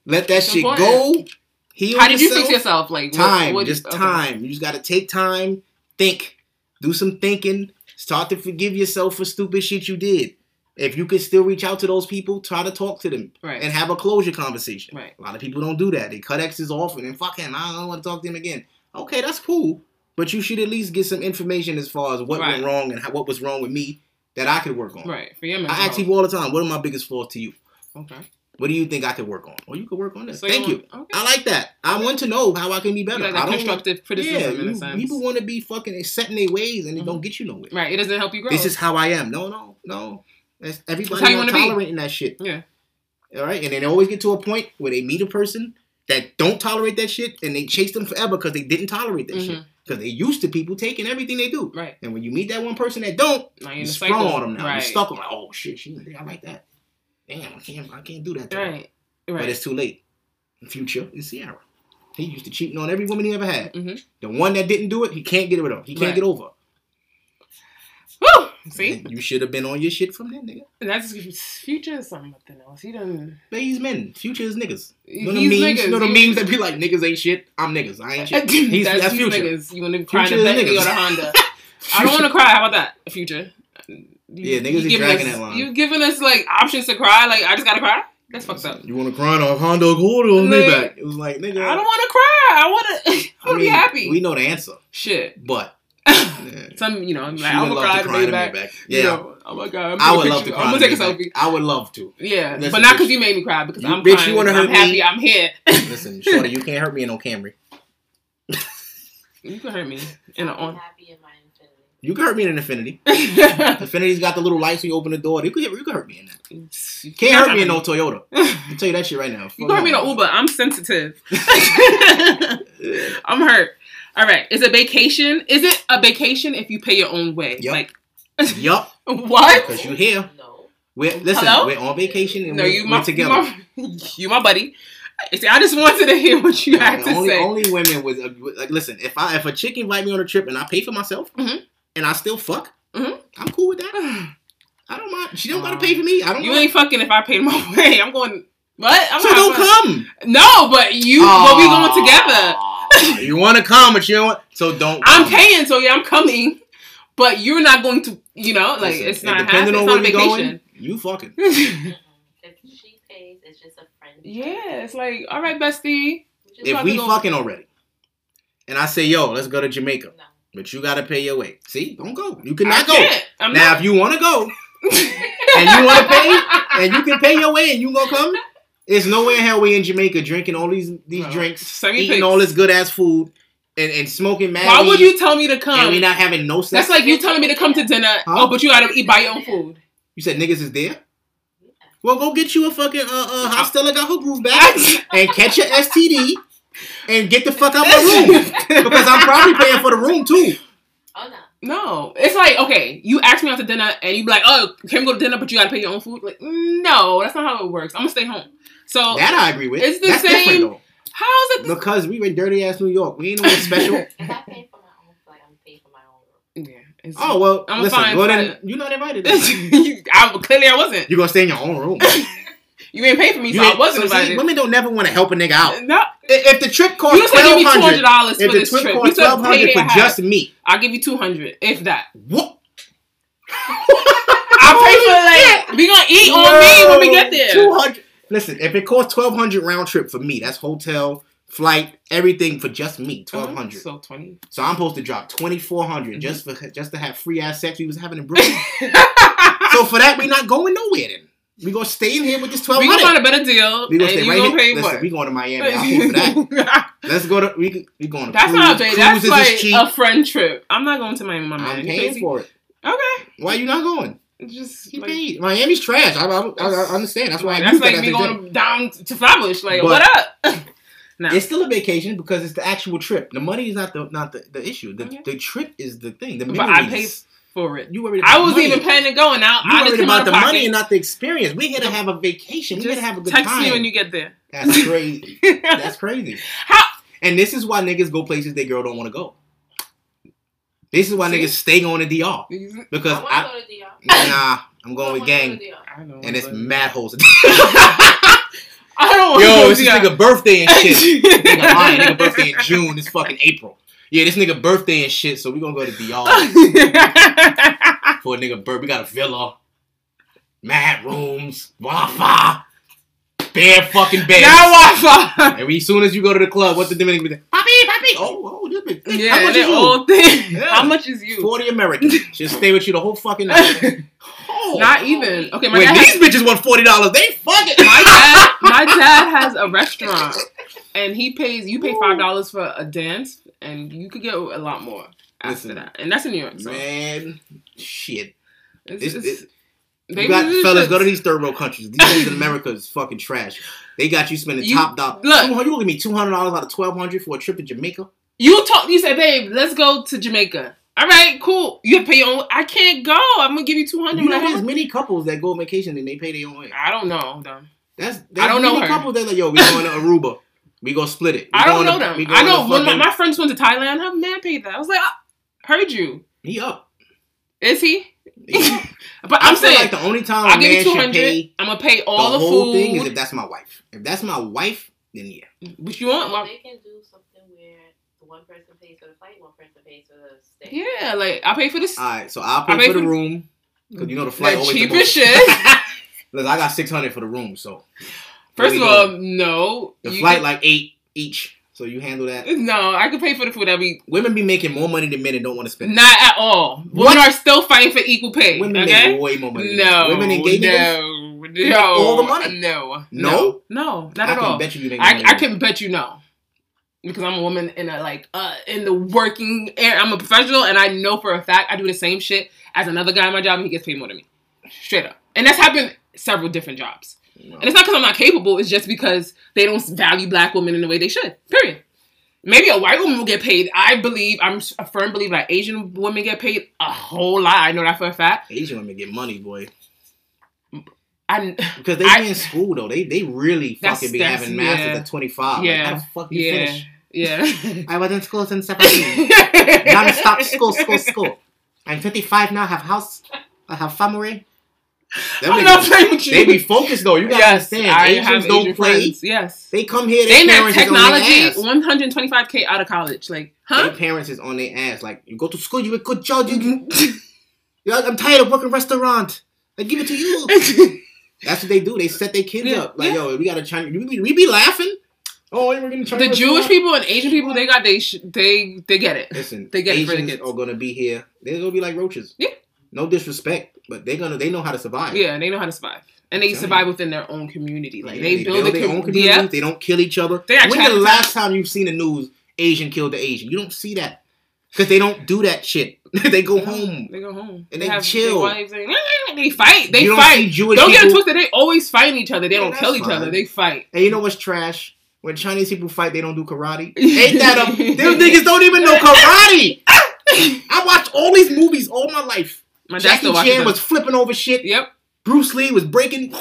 Let that It's shit important. go. Heal How did you fix yourself? Like what- Time, what- just okay. time. You just gotta take time, think, do some thinking, start to forgive yourself for stupid shit you did. If you can still reach out to those people, try to talk to them Right. and have a closure conversation. Right. A lot of people don't do that. They cut exes off and then fuck him. I don't want to talk to him again. Okay, that's cool, but you should at least get some information as far as what Right. went wrong and how, what was wrong with me that I could work on. Right. For your mental I ask people all the time, what are my biggest flaws to you? Okay. What do you think I could work on? Well, you could work on this. So Thank you. want- Okay. I like that. I want to know how I can be You better. like I don't want- constructive criticism yeah, in a you- sense. people want to be fucking set in their ways and it Mhm. don't get you nowhere. right. It doesn't help you grow. This is how I am. No, no, no. That's everybody how you wanna be. tolerating that shit. Yeah. All right, and then they always get to a point where they meet a person that don't tolerate that shit, and they chase them forever because they didn't tolerate that shit. Because they used to people taking everything they do. Right. And when you meet that one person that don't, Now you're you sprung on them now. Right. You stuck on like, oh shit, she, I like that. Damn, I can't, I can't do that. Her. Right. But it's too late. The future is Ciara. He used to cheating on every woman he ever had. Mhm. The one that didn't do it, he can't get rid of. He can't Right. get over. Woo! See, And You should have been on your shit from then, nigga. that's future is something else. He done. But he's men. Future is niggas. You know He's the memes? niggas. You know the memes that be like, niggas ain't shit. I'm niggas. I ain't shit. He's, that's, that's, future. niggas. You want to cry in Future the is Bentley or niggas. Honda? I don't want to cry. How about that? Future. You- Yeah, niggas you is giving dragging us, that line. You giving us like options to cry? Like I just gotta cry? That's fucked up. You want to cry on a Honda Accord or Like, Maybach? It was like, nigga. I don't want to cry. I want to. I I want to be happy. We know the answer, Shit. but yeah. Some, you know, I'm like, I'm gonna cry to to cry in a Maybach. Maybach. You Yeah. know, oh my god. I'm I would love to cry. I'm gonna take a Maybach. selfie. I would love to. Yeah, Listen, but not because you made me cry. Because You- I'm bitch, crying. you wanna I'm hurt happy. me? I'm here. Listen, shorty, you can't hurt me in no Camry. you can hurt me in a I'm on. happy in my Infiniti. You can hurt me in an Infiniti. you Infiniti's got the little lights when you open the door. You can, you can hurt me in that. Can't hurt me in no Toyota. I'll tell you that shit right now. You can hurt me in an Uber. I'm sensitive. I'm hurt. All right. Is a vacation? Is it a vacation if you pay your own way? Yup. Like Yup, what? because you're here. No. We're listen. Hello? We're on vacation and No, we're, you we're my, together. You my, you my buddy. See, I just wanted to hear what you had to only, say. only women with uh, like listen. If I if a chick invite me on a trip and I pay for myself Mhm. and I still fuck, Mhm. I'm cool with that. I don't mind. She don't gotta pay for me. I don't. you mind. ain't fucking if I paid my way. I'm going. What? I'm so not don't fucking- come. No, but you. But we going together. Aw, you want to come, but you don't. Want, so don't. I'm come. paying, so yeah, I'm coming. But you're not going to. You know, like Listen, it's and not depending happening. on It's where not we a going. vacation. You fucking. If she pays, it's just a friend. yeah, it's like all right, bestie. Which If we go- fucking already, and I say, yo, let's go to Jamaica, no. but you gotta pay your way. See, don't go. You I cannot go. can't. I'm Now, not. if you want to go and you want to pay, and you can pay your way, and you gonna come, there's no way in hell we in Jamaica drinking all these these Well, drinks, eating pics. all this good ass food, and, and smoking mad. Why would you tell me to And come? we not having no sex. That's like you telling me to come to dinner. Huh? Oh, but you gotta eat by your own food. you said niggas is there. Yeah. Well, go get you a fucking uh uh. How Stella got her groove back and catch your STD. And get the fuck out of my room because I'm probably paying for the room too. Oh no. No, it's like okay, you ask me out to dinner and you be like, oh, can we go to dinner? But you gotta pay your own food. Like, no, that's not how it works. I'm gonna stay home. So That I agree with. It's the That's same- different though. how is it? Because we in dirty ass New York. We ain't no special. If I pay for my own flight, I'm paying for my own room. Yeah, it's, oh well, I'm listen. fine, well then you're not invited. then. I, clearly I wasn't. You're gonna stay in your own room. You ain't pay for me, You so I ain't- wasn't so see, invited. women don't never want to help a nigga out. no, If the trip you costs just said give twelve me two hundred hundred, dollars if for the this trip trip. You costs said twelve hundred pay for half. just me, I'll give you two hundred, if that. what? I'll pay for like we gonna eat on me when we get there. Two hundred. Listen, if it costs twelve hundred round trip for me, that's hotel, flight, everything for just me. Twelve hundred. So twenty. So I'm supposed to drop twenty four Mm-hmm. just for just to have free ass sex we was having in Brooklyn. so for that, we not going nowhere. Then we gonna stay in here with this twelve we gonna find a better deal. We gonna stay right gonna here. Listen, we going to Miami. I'll pay for that. Let's go to we we going to That's cruise. not a That's like a friend trip. I'm not going to Miami, my. I'm paying for it. Okay, Why you not going? It's just like. Miami's trash. I, I, I, understand. That's why I that's like me going down to Flatbush. Like, But- what up? no. It's still a vacation because it's the actual trip. The money is not the not the, the issue. The, Okay. the trip is the thing. The But I memories. for it. You worried I was money. even planning to go, and now You I worried about the of money and not the experience. We're here to have a vacation. We're here to have a good text time. me when you get there. That's crazy. That's crazy. How? And this is why niggas go places they girl don't want to go. This is why See? niggas stay on the DR because I, I go to DR. Nah, I'm going with gang, they know. and it's mad hoes. I don't want Yo, to it's this nigga birthday and shit. nigga lying. Nigga birthday in June. It's fucking April. Yeah, this nigga birthday and shit. So we gonna go to DR for a nigga birth. We got a villa, mad rooms, Wi-Fi, bare fucking beds. Now Wi-Fi. And we, as soon as you go to the club, what's the Dominican? be like, Papi, papi. Oh, oh, this bitch. Yeah, How much that is you? thing. Yeah. How much is you? Forty American. She'll stay with you the whole fucking night. Oh. Not even. Oh. Okay, my Wait, dad. these Has, bitches want forty dollars. They fucking. my dad. My dad has a restaurant, and he pays. You pay five dollars for a dance, and you could get a lot more after Listen, that. And that's in New York. So Man, shit. it's, This, it's, this, they you got fellas, go to these third world countries. These things in America is fucking trash. They got you spending You- top dollar. look. you at me, two hundred dollars out of twelve hundred for a trip to Jamaica. You talk. You said, "Babe, let's go to Jamaica." All right, cool. You pay your own. I can't go. I'm gonna give you two hundred. You know, there's many couples that go on vacation and they pay their own way. I don't know them. That's, that's I don't know her. couples that like, yo, we going to Aruba. We gonna split it. We I don't know to- them. I know when my, my friends went to Thailand. Her man paid that. I was like, I heard you. He up. Is he? He- But I I'm saying, like the only time a I'll give you two should hundred. pay I'm gonna pay all the, whole thing is if that's my wife. If that's my wife, then yeah. But you want? Well, Well, they can do something where one person pays for the flight, one person pays for the stay. yeah, like I pay for the. All right, so I'll I pay pay for the room because you know the flight the always the cheapest most- shit. Listen, I got six hundred for the room, so First of all, go. no. the You flight can- like eight each. So you handle that. no, I could pay for the food I every. Women be making more money than men and don't want to spend. it. Not at all. What? Women are still fighting for equal pay. Women okay. make way more money. No, women and gay niggas. no, no, all the money. No, No? no, not I at can all. bet you you make I, I can bet you no, because I'm a woman in a like uh in the working area. I'm a professional, and I know for a fact I do the same shit as another guy in my job, and he gets paid more than me, straight up. And that's happened several different jobs. Men. And it's not because I'm not capable. It's just because they don't value black women in the way they should. Period. Maybe a white woman will get paid. I believe I'm a firm believer that Asian women get paid a whole lot. I know that for a fact. Asian women get money, boy, I because they I- be in school though. They they really fucking be having masters yeah. at twenty five. Yeah. Like, how the fuck you yeah finish? yeah. I was in school since seventeen. Non-stop school, school, school. I'm 25 now. Have house. I have family. Them I'm niggas- not playing with you. They be focused though. You gotta yes, understand. I Asians have don't Asian play. friends. Yes. They come here. They Their in that parents is on their technology, 125k out of college. Like, huh? Their parents is on their ass. Like you go to school, you a good job. You, you, you're I'm tired of working restaurant. I give it to you. That's what they do. They set their kids Yeah, up. Like, yeah. yo, we got a Chinese. We be, we be laughing. Oh, you're working Chinese the Jewish restaurant? people and Asian people, they got they sh- they they get it. Listen, They get it for the Asians kids. are gonna be here. They're gonna be like roaches. Yeah. No disrespect, but they're gonna. They know how to survive. Yeah, they know how to survive, and they survive within their own community. Like Yeah, they, build, a their com- own community. Yeah, They don't kill each other. They when the last time you've seen the news Asian killed the Asian? You don't see that because they don't do that shit. they go home. They go home And they have chill. wives and- they fight. They don't fight. Jewish Don't get twisted. They always fight each other. They Yeah, don't kill each other. They fight. And you know what's trash? When Chinese people fight, they don't do karate. Ain't that a? Them niggas don't even know karate. I watched all these movies all my life. My Jackie Chan was flipping over shit. Yep. Bruce Lee was breaking.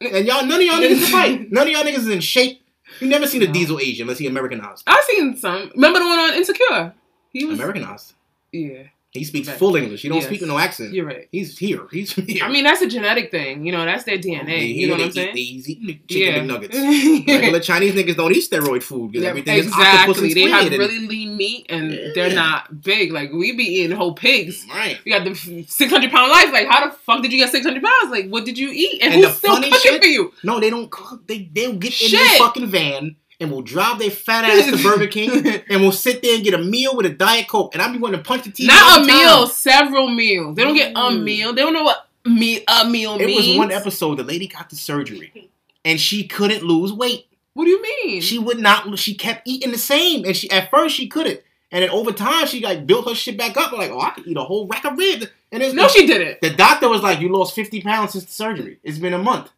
And y'all, none of y'all niggas fight. None of y'all niggas is in shape. You never seen a No. diesel Asian unless he Americanized. I've seen some. Remember the one on Insecure? He was. Americanized. Yeah, He speaks Right. full English. He don't Yes. speak with no accent. you're right. He's here. He's here. I mean, that's a genetic thing. You know, that's their DNA. here, You know what I'm saying? They eat chicken yeah. McNuggets. Regular Chinese niggas don't eat steroid food because Yeah, everything is octopus exactly. and They have and- really lean meat and Yeah. they're not big. Like we be eating whole pigs. right. We got the six hundred pound life. Like how the fuck did you get six hundred pounds? Like what did you eat? And, And who's the still funny cooking shit- for you? No, they don't cook. They they'll get in Shit. their fucking van and will drive their fat ass to Burger King and will sit there and get a meal with a diet coke. And I'll be wanting to punch the TV. Not a every meal, several meals. They don't get a Mm. meal. They don't know what me a meal It means. was one episode. The lady got the surgery, and she couldn't lose weight. What do you mean? She would not. She kept eating the same, and she at first she couldn't, and then over time she like built her shit back up. Like, oh, I could eat a whole rack of ribs. And it's no, she didn't. The doctor was like, "You lost fifty pounds since the surgery. It's been a month.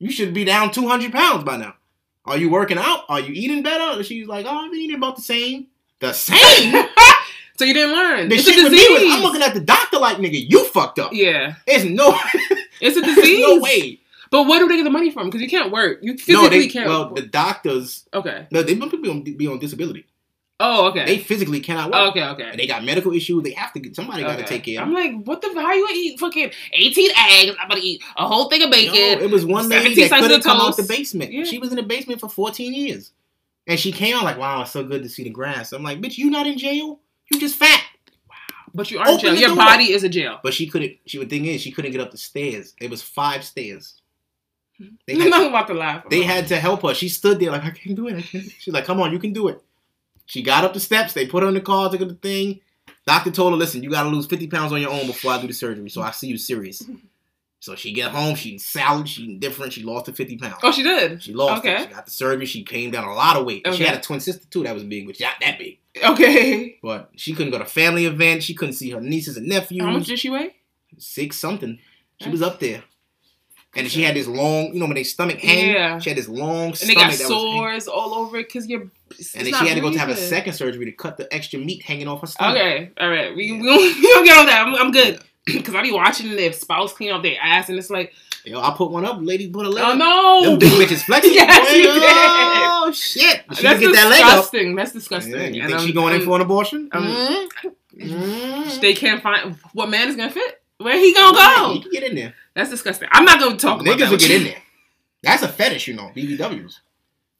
You should be down two hundred pounds by now. Are you working out? Are you eating better?" And she's like, "Oh, I'm eating about the same. The same." so you didn't learn. the it's a disease. me was, I'm looking at the doctor like, "Nigga, you fucked up. yeah, It's no, it's a there's disease. no way." But where do they get the money from? Because you can't work. You No, physically they can't. well, the doctors okay. no, they must be on, be on disability. Oh, okay. They physically cannot work. Oh, okay, okay. And they got medical issues. They have to get somebody got to Okay. take care. of I'm them. like, what the? How you gonna eat fucking 18 eggs? I'm gonna eat a whole thing of No, bacon. it was one lady 17 that couldn't come out the basement. Yeah. She was in the basement for 14 years, and she came out like, "Wow, it's so good to see the grass." I'm like, "Bitch, you not in jail? You just fat." Wow. But you are in jail. Your door. body is a jail. But she couldn't. She the thing is, she couldn't get up the stairs. It was five stairs. They I'm had, not about to laugh. they had to help her. She stood there like, "I can't do it." I can't. She's like, "Come on, you can do it." She got up the steps. They put her in the car, took her to the thing. Doctor told her, "Listen, you got to lose 50 pounds on your own before I do the surgery. So I see you serious." So she get home. She eating salad. She eating different. She lost the 50 pounds. Oh, she did. She lost Okay. it. She got the surgery. She came down a lot of weight. And She had a twin sister too that was big, but not that big. Okay. But she couldn't go to family events. She couldn't see her nieces and nephews. How much did she weigh? Six something. She was up there. And she had this long, you know, when they stomach hang. Yeah. She had this long And stomach they got that was sores all over it because you're. And then she had to go to have a second surgery to cut the extra meat hanging off her stomach. Okay, all right. We, Yeah. we, don't, we don't get on that. I'm, I'm good. Because I be watching their spouse clean up their ass and it's like, Yo, I put one up. Lady put a leg oh no. Them big bitches flexing. Yes, you did. Oh, shit. She That's get that leg up. disgusting. That's disgusting. Yeah, you And think she I'm- going in I'm- for an abortion? um, Mm. Mm. They can't find what man is gonna fit. Where he gonna go? You go? can get in there. That's disgusting. I'm not gonna talk about that. Niggas will get in there. That's a fetish, you know. BBWs.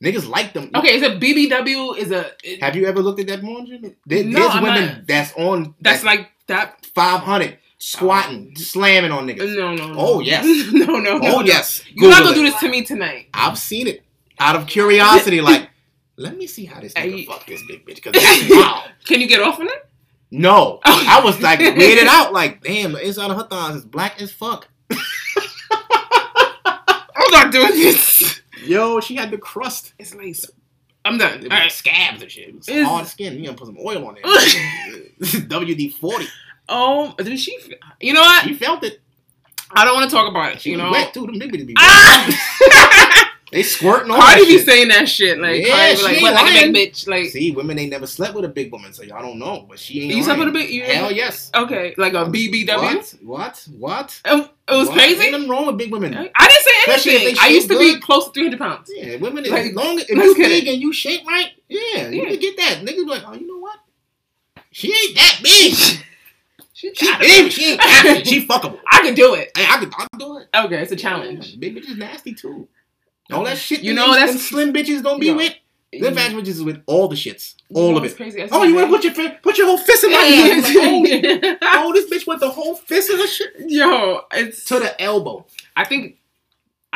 Niggas like them. Okay, is so BBW is a it- Have you ever looked at that porn? There, No, there's I'm women not. that's on. that's like that. 500 squatting, oh. slamming on niggas. No, no, no. Oh, yes. no, no, oh no. yes. You're not gonna do this to me tonight. I've seen it out of curiosity. like, let me see how this nigga Hey. fuck this big bitch. Cause wow. Can you get off on it? No, oh. I was like weirded out. Like, damn, the inside of her thighs is black as fuck. I'm not doing this. Yo, she had the crust. It's like I'm done. It right. scabs and shit. It was Is- hard skin. You gonna put some oil on it. WD forty. Oh, did she? You know what? She felt it. I don't want to talk about it. She You know. wet too. Them bitches be. Ah! They squirting on Cardi B shit. saying that shit like, Yeah, Cardi like, ain't what, like a big bitch, like. See, women ain't never slept with a big woman, so y'all don't know. But she ain't. You slept with a big- you- Hell yes. Okay, like a BBW. What? What? What? It, it was crazy. Nothing wrong with big women. I didn't say Especially anything. I used to be close to 300 pounds. Yeah, women as long as you big it. and you shape right, yeah, you Yeah. can get that. Niggas be like, oh, you know what? She ain't that big. She, She big. She ain't that big. She fuckable. I could do it. Hey, I could, I could do it. Okay, it's a challenge. Big bitches nasty too. All that shit. You know, that's- slim bitches don't be with. Fat bitches is with all the shits, all of it. Crazy? Oh, you want to put your fi- put your whole fist in my hand? Like, oh, oh, this bitch went the whole fist in the shit Yo, it's. to the elbow. I think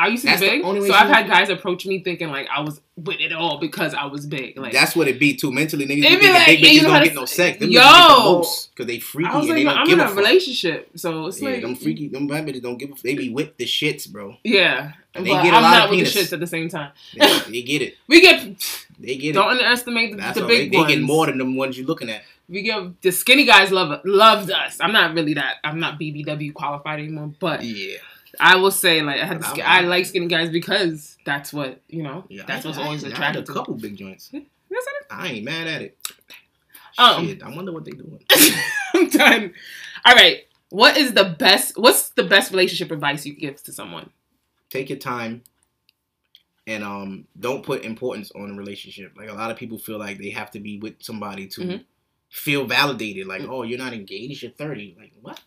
I used to That's be the big, so I've had guys approach me thinking like I was with it all because I was big. Like That's what it be too. Mentally, niggas They be like, big bitches don't get no sex. Them Yo. get the because they freaky I was like, they don't I'm give in a a relationship, so it's Yeah, like them freaky, them bad bitches don't give a. They be with the shits, bro. Yeah, And but they get a I'm lot not of with penis. the shits at the same time. They, they get it. We get They get it. don't it. underestimate the, That's the. They, big they get more than them ones you're looking at. we get the skinny guys love loved us. I'm not really that. I'm not BBW qualified anymore, but Yeah, I will say like I had I- I like skinny guys because that's what you know. yeah. that's I- what's I- always I had attractive. a couple big joints. I ain't mad at it. Um. Shit, I wonder what they doing. I'm done. All right. What is the best? What's the best relationship advice you give to someone? Take your time. And um, don't put importance on a relationship. Like a lot of people feel like they have to be with somebody to Mhm. feel validated. Like, Mm. oh, you're not engaged. You're thirty. Like what?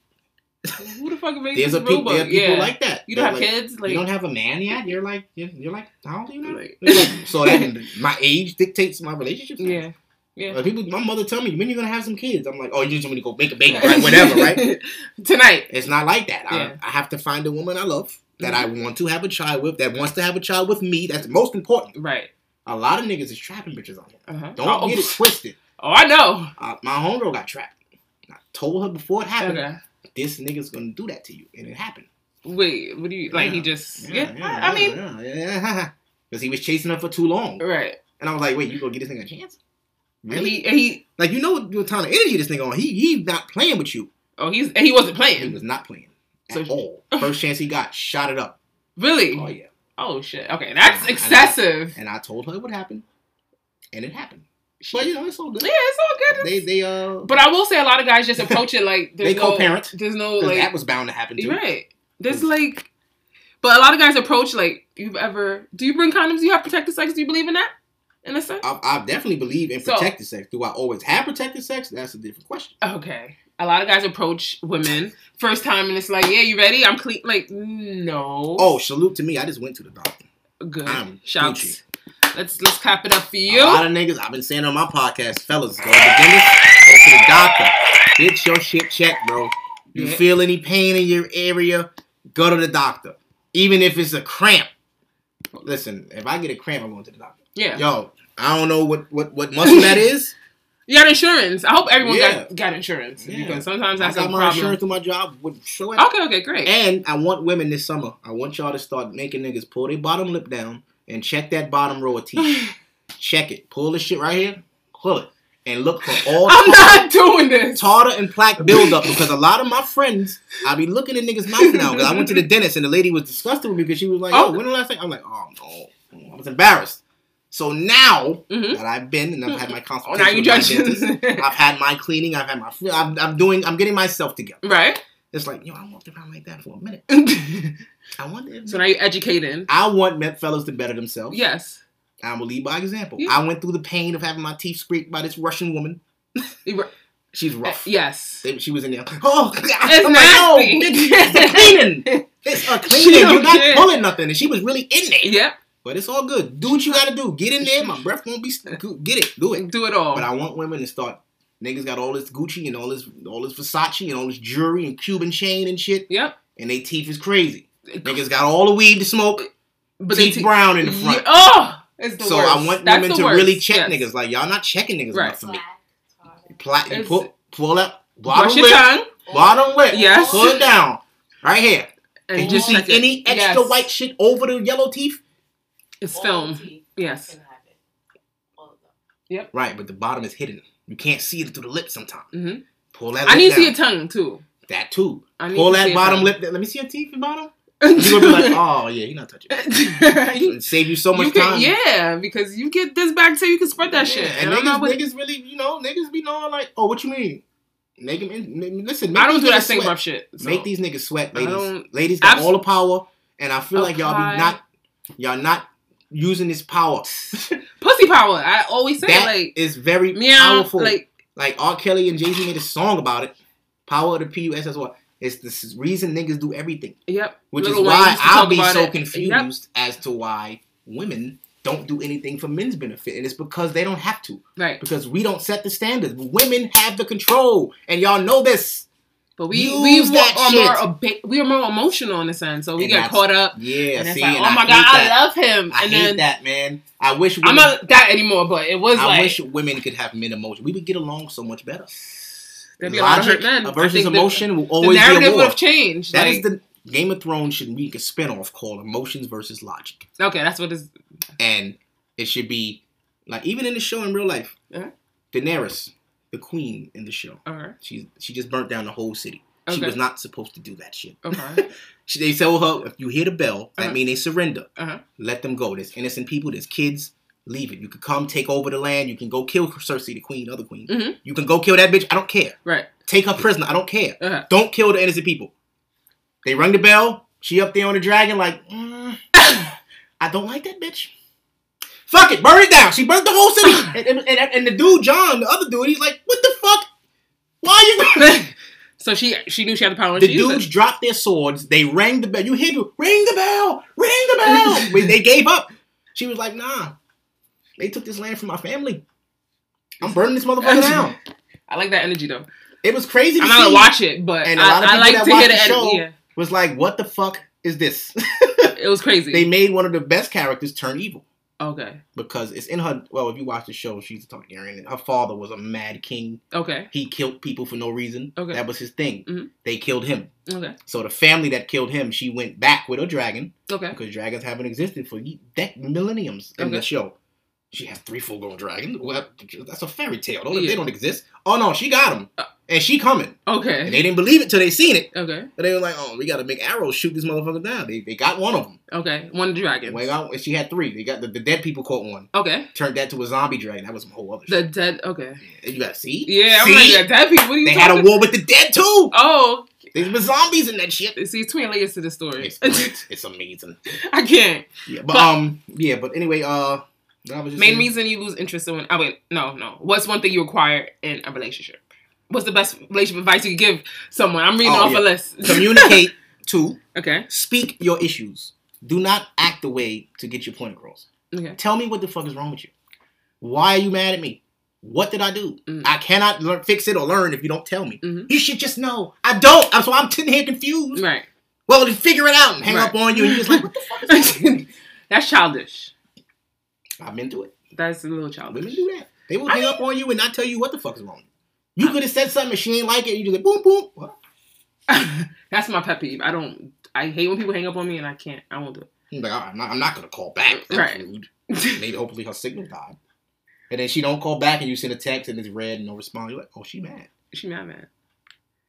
Who the fuck made There's a people. robot? There are people yeah. like that. you don't They're have like, kids. Like you don't have a man yet. You're like you're, you're like how old are you now? Like- so that my age dictates my relationship. yeah. Yeah. Like people, my mother tell me when you're gonna have some kids. I'm like, oh, you just want to go make a baby, right? Whatever, right? Tonight. It's not like that. Yeah. Mm-hmm. I, I have to find a woman I love that I want to have a child with, that wants to have a child with me. That's most important. Right. A lot of niggas is trapping bitches on here. Uh-huh. Don't oh, get it twisted. oh, I know. Uh, my homegirl got trapped. I told her before it happened, Okay. This nigga's gonna do that to you, and it happened. Wait. What do you like? He Yeah. just. Yeah. I, I yeah, mean. yeah, yeah. because he was chasing her for too long, Right. and I was like, wait, you gonna get this nigga a chance? And Really? he. and he. Like you know what what kind of energy this nigga on? He he's not playing with you. Oh, he's. And he wasn't playing. He was not playing So- at all. First chance he got, shot it up. Really. Oh yeah. Oh shit. Okay, that's And I- excessive. And I told her what happened, and it happened. But you know it's all good. Yeah, it's all good. They they uh. But I will say a lot of guys just approach it like there's They no, co-parent. There's no like that was bound to happen too. Right. There's like, but a lot of guys approach like you've ever. Do you bring condoms? Do you have protected sex? Do you believe in that? in a sense. I, I definitely believe in So- protected sex. Do I always have protected sex? That's a different question. Okay. A lot of guys approach women first time and it's like, yeah, you ready? I'm clean. Like, no. Oh, salute to me. I just went to the doctor. good. I'm Shouts. Gucci. Let's let's clap it up for you. A lot of niggas, I've been saying on my podcast, fellas, go to the dentist, go to the doctor. Get your shit checked, bro. You Yeah. feel any pain in your area, go to the doctor. Even if it's a cramp. Listen, if I get a cramp, I'm going to the doctor. Yeah. Yo, I don't know what, what, what muscle that is. You got insurance. I hope everyone Yeah. got, got insurance Yeah. because sometimes I that's a got my problem. insurance through my job. Would show it. Okay, okay, great. And I want women this summer. I want y'all to start making niggas pull their bottom lip down and check that bottom row of teeth. check it. Pull this shit right here. Pull it. And look for all I'm tartar, not doing this. tartar and plaque buildup because a lot of my friends, I be looking at niggas' mouth now because I went to the dentist and the lady was disgusted with me because she was like, "Yo, Oh. when the last time?" I'm like, "Oh no," I was embarrassed. So now Mhm. that I've been and I've had my Oh, consultation, now you judge. dentist, I've had my cleaning, I've had my, I'm, I'm doing, I'm getting myself together. right. It's like, yo, I walked around like that for a minute. I want it. so now you're educating. I want men fellas to better themselves. Yes. I'm gonna lead by example. Yeah. I went through the pain of having my teeth scraped by this Russian woman. She's uh, rough. yes. They- She was in there. Oh, It's I'm like, nasty. it's a cleaning. It's a cleaning. You're not care. pulling nothing. And she was really in there. Yep. But it's all good. Do what you gotta do. Get in there. My breath won't be. Get it. Do it. Do it all. But I want women to start. Niggas got all this Gucci and all this, all this Versace and all this jewelry and Cuban chain and shit, yep. and they teeth is crazy. Niggas got all the weed to smoke, But they teeth te- brown in the front. Yeah, oh, it's the so worst. I want That's women to worst. really check Yes. niggas. Like y'all not checking niggas Right. enough for me. Black. Pla- you pull, pull up, bottom Brush your tongue bottom lip. Yes. Pull it down, right here. and If you just see it. any extra Yes. white shit over the yellow teeth, It's All film. teeth Yes. can have it. All of them. right? But the bottom is hidden. You can't see it through the lip sometimes. Mhm. Pull that. I need to see your tongue too. That too. I need Pull to see that bottom lip. Let me see your teeth and bottom. You're gonna be like, oh yeah, you're not touching. it. save you so much you can, time. yeah, because you get this back, bacteria, you can spread that shit. And, And, niggas, niggas really, you know, niggas be knowing like, oh, what you mean? Make them in, listen. Make I don't do that same rough shit. so. Make these niggas sweat, ladies. Ladies got Abs- all the power, and I feel like y'all be not, y'all not using his power. pussy power. I always say That like is very meow, powerful. like Like R. Kelly and Jay Z made a song about it. Power of the P U S S Y. It's the reason niggas do everything, yep. which Lil is why I'll be so it. confused as to why women don't do anything for men's benefit, and it's because they don't have to. Right. Because we don't set the standards. Women have the control, and y'all know this. But we Use we more, that are shit. more we are more emotional in a sense, so we And get caught up. Yeah, and see, like, and oh my god, that. I love him. I and hate then that, man. I wish I'm women, not that anymore, but it was I like wish women could have men emotion. We would get along so much better. there'd be a lot of Logic men. Versus think the- emotion will The, always be narrative a would have changed. That is like, the Game of Thrones should make a spinoff called Emotions versus Logic, okay. That's what is. and it should be like even in the show in real life, Uh-huh. Daenerys, the queen in the show, Okay. she she just burnt down the whole city. She was not supposed to do that shit. Okay. She, they tell her if you hear the bell, that Uh-huh. means they surrender. Uh-huh. Let them go. There's innocent people. There's kids. Leave it. You can come take over the land. You can go kill Cersei, the queen, other queen. Mhm. You can go kill that bitch. I don't care. Right. Take her prisoner. I don't care. Uh-huh. Don't kill the innocent people. They rung the bell. She up there on the dragon, like, mm, I don't like that bitch. Fuck it, burn it down. She burnt the whole city. and, and, and, the dude, Jon, the other dude, he's like, what the fuck? Why you? so she she knew she had the power. The dudes dropped their swords. They rang the bell. You hear the ring the bell, ring the bell. They gave up. She was like, nah. They took this land from my family. I'm burning this motherfucker down. I like that energy though. It was crazy to I'm not gonna watch it, but And a lot of I, I people like that to watch hear the the show-. Yeah. Was like, what the fuck is this? It was crazy. they made one of the best characters turn evil okay. because it's in her. Well, if you watch the show, she's a Targaryen. Her father was a mad king. Okay. He killed people for no reason. Okay. That was his thing. Mhm. They killed him. Okay. So the family that killed him, she went back with a dragon. Okay. because dragons haven't existed for dec- millenniums in Okay. the show. She has three full-grown dragons. Well, that's a fairy tale. Don't- Yeah. They don't exist. Oh no, she got them, Uh. and she coming. Okay. And they didn't believe it till they seen it. Okay. And they were like, "Oh, we got to make arrows shoot this motherfucker down." They, they got one of them. Okay. One dragon. Out, and she had three. They got the, the dead people caught one. Okay. Turned that to a zombie dragon. That was some whole other The shit. dead. Okay. You got to see. Yeah, I'm See? like dead people. What are you They had a war with the dead too. Oh, There's been zombies in that shit. see, it's twin layers to the story. It's great. it's amazing. I can't. Yeah, but But- um, yeah, but anyway, uh, I was just Main saying- reason you lose interest in. Oh wait, no, no. What's one thing you require in a relationship? What's the best relationship advice you could give someone? I'm reading Oh, off yeah. a list. Communicate. Two. okay. Speak your issues. Do not act the way to get your point across. Okay. Tell me what the fuck is wrong with you. Why are you mad at me? What did I do? Mm. I cannot learn, fix it or learn if you don't tell me. Mhm. You should just know. I don't. I'm so I'm sitting here confused. Right. Well, then figure it out and hang Right. up on you. And you're just like, what the fuck is wrong with you? That's childish. I've been through it. That's a little Women childish. do that. They will I hang mean- up on you and not tell you what the fuck is wrong. You could have said something and she ain't like it. You just like boom boom. What? That's my pet peeve. I don't. I hate when people hang up on me and I can't. I won't do it. He's like, I'm not, I'm not gonna call back. Right. rude. Maybe hopefully her signal died. And then she don't call back and you send a text and it's red and no response. You're like, oh, she mad. she mad, man.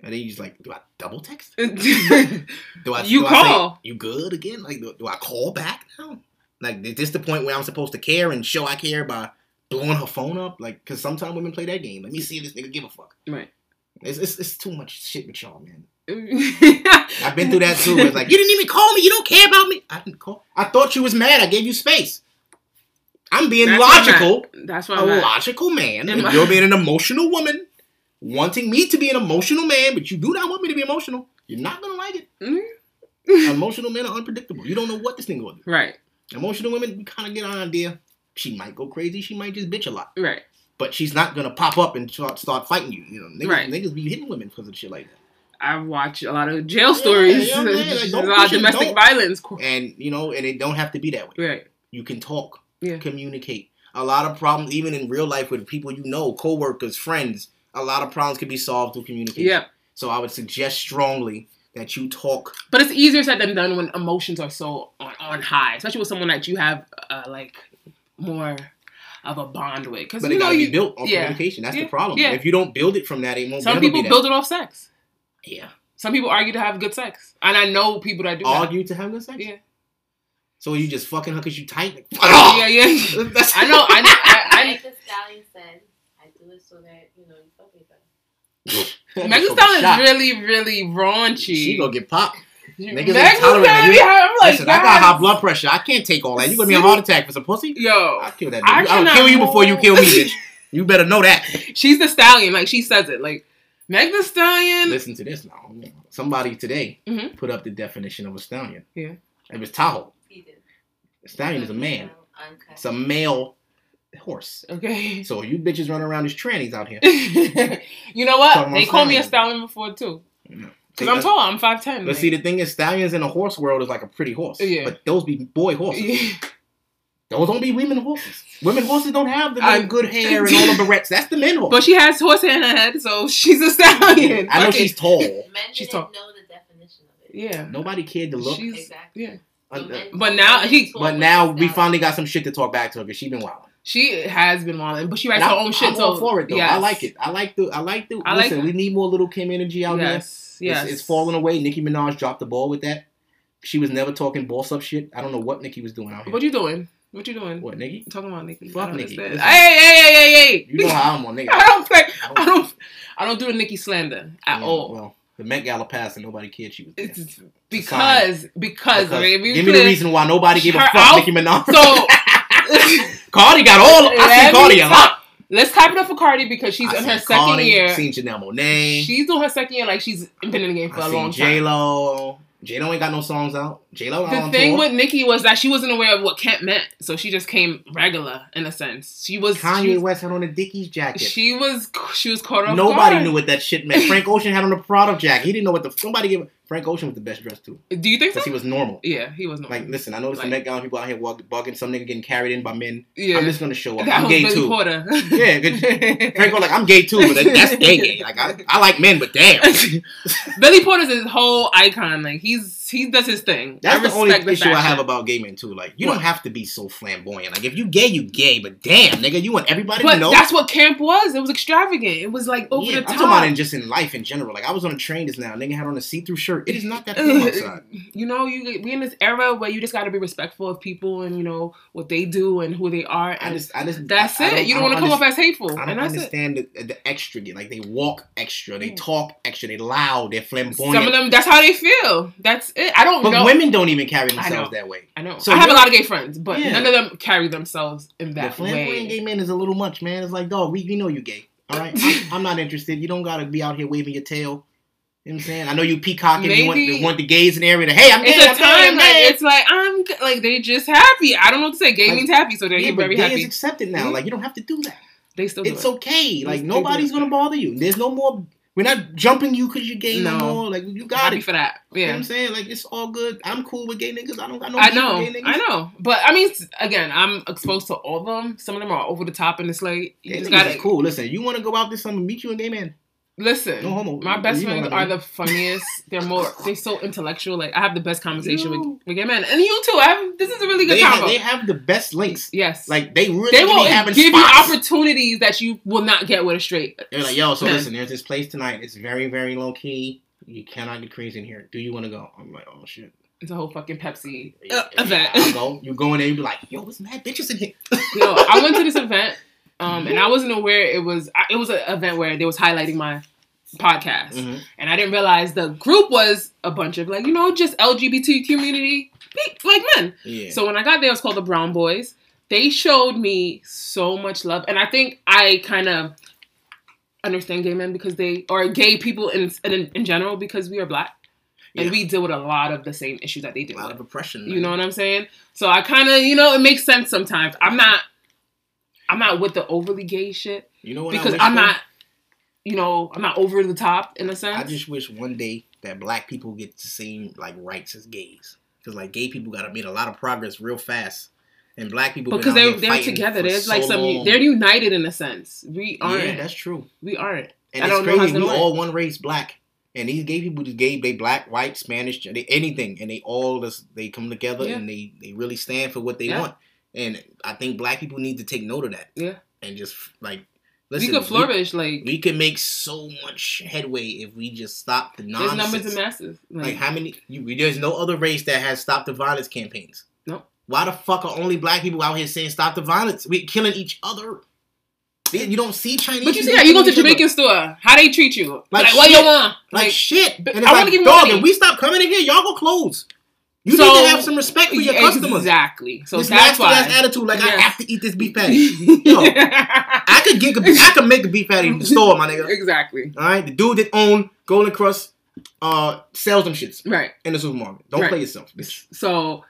And then you just like, do I double text? Do I You do I say, call. you good again? Like, do, do I call back now? Like, is this the point where I'm supposed to care and show I care by blowing her phone up? Like, because sometimes women play that game. Let me see if this nigga give a fuck. Right. It's, it's, it's too much shit with y'all, man. I've been through that too. It's like, you didn't even call me. You don't care about me. I didn't call. I thought you was mad. I gave you space. I'm being That's logical. at. That's why a I'm logical man. Am And I- you're being an emotional woman, wanting me to be an emotional man, but you do not want me to be emotional. You're not gonna like it. Mhm. emotional men are unpredictable. You don't know what this thing will do. Right. Emotional women, we kind of get an idea. She might go crazy. She might just bitch a lot, Right. but she's not gonna pop up and start, start fighting you. You know, niggas, Right. niggas be hitting women because of shit like that. I watch a lot of jail stories. yeah, man, like, There's a lot of domestic violence. And you know, and it don't have to be that way. Right. You can talk, Yeah. communicate. A lot of problems, even in real life, with people you know, coworkers, friends. A lot of problems can be solved through communication. Yeah. So I would suggest strongly that you talk. But it's easier said than done when emotions are so on, on high, especially with someone that you have uh, like more of a bond with. Because But you it know gotta you, be built on yeah. communication. That's Yeah. the problem. Yeah. If you don't build it from that, it won't some people be build it off sex. Yeah. Some people argue to have good sex, and I know people that do that. Argue to have good sex? Yeah. So you just fucking her because you tight? Like, Yeah, yeah. That's- I know. I know. I, Like the stallion said, I do it so that you know you fuck me better. I, Megan Megan Stallion is really, really raunchy. She gonna get popped. Niggas Megan ain't tolerant. Stallion, You- I'm like, Listen, I got high blood pressure. I can't take all that. You gonna be a heart attack for some pussy? Yo, I'll kill that I dude. I'll kill you before you kill me, bitch. You better know that. she's the stallion. Like she says it. Like Meg the Stallion. Listen to this now. Somebody today Mhm. put up the definition of a stallion. Yeah. It was Tahoe. He did. A stallion is a man. Uncut. It's a male horse. Okay. So you bitches running around as trannies out here. you know what? about They called me a stallion. stallion before too. Yeah. Cause I'm tall. I'm five ten. But see, the thing is, stallions in the horse world is like a pretty horse. Yeah. But those be boy horses. Those don't be women horses. Women horses don't have the I- good hair and all the barrettes. That's the men horse. But she has horse hair in her head, so she's a stallion. I know Fuck it. she's tall. Men She's didn't tall. know the definition of it. Yeah. Nobody cared to look. She's Exactly. yeah. Uh, But now he- but now we finally got some shit to talk back to her because she been wild. She has been wilding, but she writes And her I- own shit. I'm so all for it though. I like it. I like the. I like the. I like listen, it. we need more little Kim energy out. Yes. Yes. It's, it's falling away. Nicki Minaj dropped the ball with that. She was never talking boss up shit. I don't know what Nicki was doing out here. What you doing? What you doing? What Nicki? Talking about Nicki. Fuck I don't Nicki. Hey, hey, hey, hey, hey. You know how I'm on nigga. I don't play. I don't- I don't. I don't do the Nicki slander at Yeah, all. Well, the Met Gala passed and nobody cared she was there. It's because because, Because- okay, give me the reason why nobody gave a fuck out- Nicki Minaj. So Cardi got all. I see Cardi a lot. let's clap it up for Cardi because she's I in her second Cardi, year. Seen Janelle Monae. She's doing her second year like she's been in the game for I a long J time. Lo. J Lo ain't got no songs out. J Lo The thing tour. with Nicki was that she wasn't aware of what Kent meant, so she just came regular in a sense. She was Kanye she, West had on a Dickies jacket. she was she was caught off Nobody guard. knew what that shit meant. Frank Ocean had on a Prada jacket. He didn't know what the somebody gave. Frank Ocean was the best dressed too Do you think so? because he was normal. yeah, he was not. Like, listen, I noticed Like- the Met Gala people out here walk, bugging. Some nigga getting carried in by men. yeah, I'm just gonna show up. that I'm was gay Billy too. Porter. Yeah, good- Frank was like, I'm gay too, but that- that's gay gay. Like I, I like men, but damn. Billy Porter's his whole icon. Like he's he does his thing. That's I the only respect issue I have about gay men too. Like, you What? don't have to be so flamboyant. Like, if you gay, you gay. But damn, nigga, you want everybody But to know. that's what camp was. It was extravagant. It was like over yeah, the I'm top. talking about in just in life in general. Like, I was on a train just now. Nigga had on a see-through shirt. It is not that cool outside. you know, you we in this era where you just got to be respectful of people and you know what they do and who they are. I just, I just. that's I- I it. you don't want to come off as hateful, I don't that's it. understand the, the extra. Like they walk extra, they Mm. talk extra, they loud, they're flamboyant. Some of them, that's how they feel. That's. I don't know. But know. women don't even carry themselves that way. I know. So I have a lot of gay friends, but Yeah. none of them carry themselves in that flamboyant way. gay man is a little much, man. It's like, dog, we, we know you gay. All right, I'm, I'm not interested. You don't gotta be out here waving your tail. You know what I'm saying? I know you peacocking. You want, you want the gays in the area to, hey, I'm gay. It's a I'm time I'm like it's like I'm like they just happy. I don't know what to say. Gay Like, means happy, so they're yeah, very gay happy. is accepted now. Mhm. Like you don't have to do that. they still do It's it. okay. Like They nobody's gonna bother you. There's no more. We're not jumping you because you're gay no. No. more. Like you got happy it. for that. You know what Yeah. I'm saying? Like it's all good. I'm cool with gay niggas. I don't got no I know, with gay niggas. I know, but I mean, again, I'm exposed to all of them. Some of them are over the top, and it's like you just gotta is cool. Listen, you want to go out this summer, meet you a gay man. Listen. No homo. My best You friends are the funniest. They're more. They're so intellectual. Like I have the best conversation You. with with gay men, and you too. I have. This is a really good They have, combo. they have the best links. yes, Like they really they will give spots. you opportunities that you will not get with a straight. They're like, yo, so man. listen, there's this place tonight. It's very, very low key. You cannot get crazy in here. Do you want to go? I'm like, oh shit. It's a whole fucking Pepsi uh, event. I'll go. You go in there, you be like, yo, what's mad bitches in here? Yo, I went to this event, um, and I wasn't aware it was. It was an event where they was highlighting my podcast, Mhm. and I didn't realize the group was a bunch of like you know just LGBT community like men. Yeah. So when I got there, it was called the Brown Boys. They showed me so much love, and I think I kind of understand gay men because they or gay people in in, in general because we are black and we deal with a lot of the same issues that they a deal lot with. of oppression. You man. know what I'm saying? So I kind of, you know, it makes sense sometimes. I'm not, I'm not with the overly gay shit You know what? I because I'm for? not, you know, I'm not over the top in a sense. I just wish one day that black people get the same like rights as gays. Because like gay people got to made a lot of progress real fast, and black people because out they're together. There's like some, long. they're united in a sense. We aren't. Yeah, that's true. we aren't. And I it's don't know how crazy. We all one race, black. And these gay people just gay, they black, white, Spanish, they, anything, and they all just they come together Yeah. and they they really stand for what they Yeah. want. And I think black people need to take note of that. Yeah. And just like listen, we could flourish. like We, can make so much headway if we just stop the nonsense. there's numbers of masses. Like, Like how many? You, there's no other race that has stopped the violence campaigns. No. Why the fuck are only black people out here saying stop the violence? We killing each other. You don't see Chinese. but you see how you go to. Jamaican store? How they treat you? Like Like, what shit. you want? like, Like, shit. And it's I like, dog, money. if we stop coming in here, y'all go close. You So- need to have some respect for your customers. Exactly. So this that's why. ass attitude, like I have to eat this beef patty. Yo, I could get, a, I could make a beef patty in the store, my nigga. exactly. All right, the dude that owned Golden Krust, uh, sells them shits Right. in the supermarket. Don't Right. play yourself, bitch. So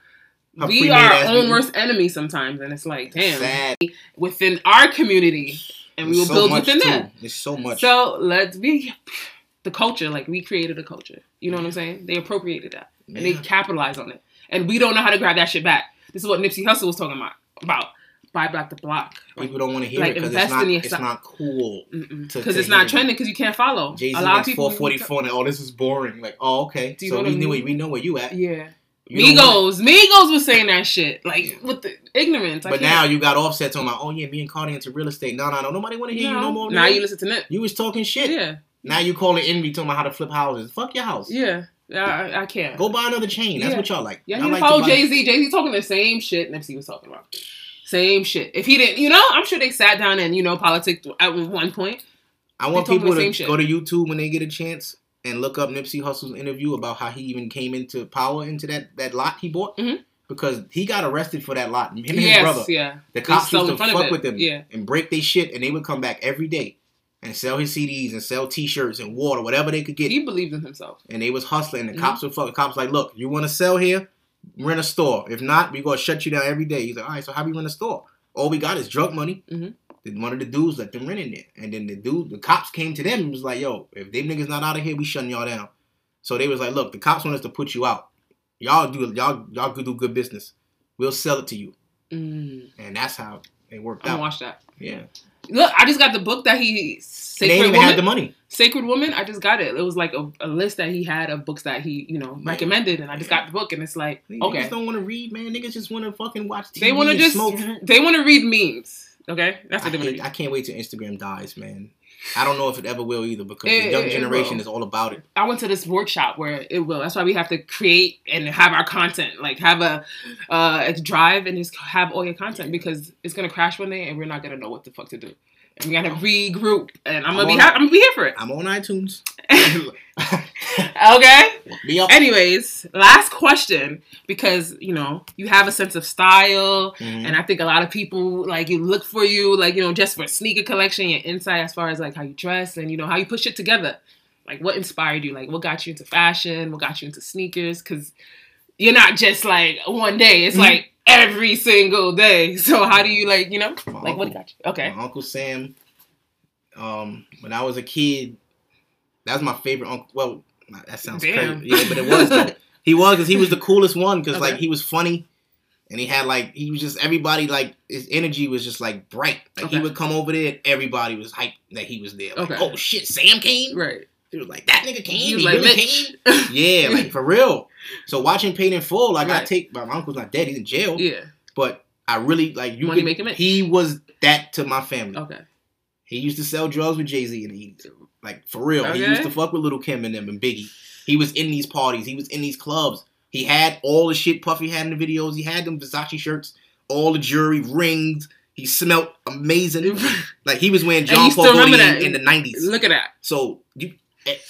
Her we are our own worst enemy sometimes, and it's like, damn, Sad. within our community, and we will so build within too. there. There's so much. So let's be the culture. Like we created a culture. You know what I'm saying? They appropriated that and they Yeah. capitalized on it, and we don't know how to grab that shit back. This is what Nipsey Hussle was talking about. About buy back the block. People don't want to hear like, it because it's not. It's not cool. Because it's not trending. Because you can't follow. Jay Z a lot of people. four forty four, and oh, this is boring. Like, oh, okay. Do you So know we knew we know where you at. Yeah. You Migos, Migos was saying that shit like with the ignorance. I But can't- now you got offset talking about, oh yeah, me and Cardi into real estate. No, no, no. Nobody want to hear you no more. Now you listen to Nip. You was talking shit. Yeah, Now you calling envy talking about how to flip houses. Fuck your house. yeah. I, I- can't. Go buy another chain. That's Yeah. what y'all like. Yeah, he like follow Jay Z. Jay Z talking the same shit Nipsey was talking about. Same shit. If he didn't, you know, I'm sure they sat down and you know politics at one point. I want people to shit. go to YouTube when they get a chance and look up Nipsey Hussle's interview about how he even came into power into that, that lot he bought. Mhm. Because he got arrested for that lot. Him and his yes, brother. yeah. The cops used to fuck with them Yeah. and break their shit, and they would come back every day and sell his CDs and sell T-shirts and water, whatever they could get. He believed in himself. and they was hustling. The Mhm. cops would fuck. The cops like, look, you want to sell here? Rent a store. If not, we gonna shut you down every day. He's like, all right, so how we rent a store? All we got is drug money. Mhm. Then one of the dudes let them rent in there, and then the dude, the cops came to them and was like, yo, if them niggas not out of here, we shutting y'all down. So they was like, look, the cops want us to put you out. Y'all do y'all y'all could do good business. We'll sell it to you, Mm, and that's how it worked I'm out. watch that. Yeah, Look, I just got the book that he they Sacred ain't even Woman. had the money. Sacred Woman. I just got it. It was like a, a list that he had of books that he you know Yeah. recommended, and I just got the book, and it's like okay, Niggas don't want to read, man. Niggas just want to fucking watch TV they want to and just smoke. they want to read memes. Okay, that's I, what they want to read. I can't wait till Instagram dies, man. I don't know if it ever will either because It- the young it- it generation will. is all about it. I went to this workshop where it will. That's why we have to create and have our content, like have a, uh, a drive and just have all your content because it's gonna crash one day and we're not gonna know what the fuck to do. And we gotta regroup. And I'm gonna I'm be ha- I'm gonna be here for it. I'm on iTunes. Okay. Anyways, last question because you know you have a sense of style, Mhm. and I think a lot of people like you look for you like you know just for a sneaker collection, your insight as far as like how you dress and you know how you put shit together. Like what inspired you? Like what got you into fashion? What got you into sneakers? Because you're not just like one day. It's Mhm. like every single day. So how do you like you know My like what got you? Okay. My Uncle Sam. Um, when I was a kid, that was my favorite uncle. Well, that sounds Damn. crazy. Yeah, but it was though. He was because he was the coolest one because like he was funny, and he had like he was just everybody like his energy was just like bright. Like he would come over there, and everybody was hyped that he was there. Like, Okay. oh shit, Sam came. Right. He was like that nigga came. He He, like really Mitch. came. Yeah, like for real. So watching Paid in Full, like I Right. take my uncle's not dead; he's in jail. yeah. But I really like you. Money could- making Mitch. He was that to my family. Okay. He used to sell drugs with Jay Z in the 80s. Like for real. He used to fuck with Little Kim and them and Biggie. He was in these parties. He was in these clubs. He had all the shit Puffy had in the videos. He had them Versace shirts, all the jewelry, rings. He smelled amazing. Like he was wearing John Paul Gaultier in the 90s. Look at that. So you,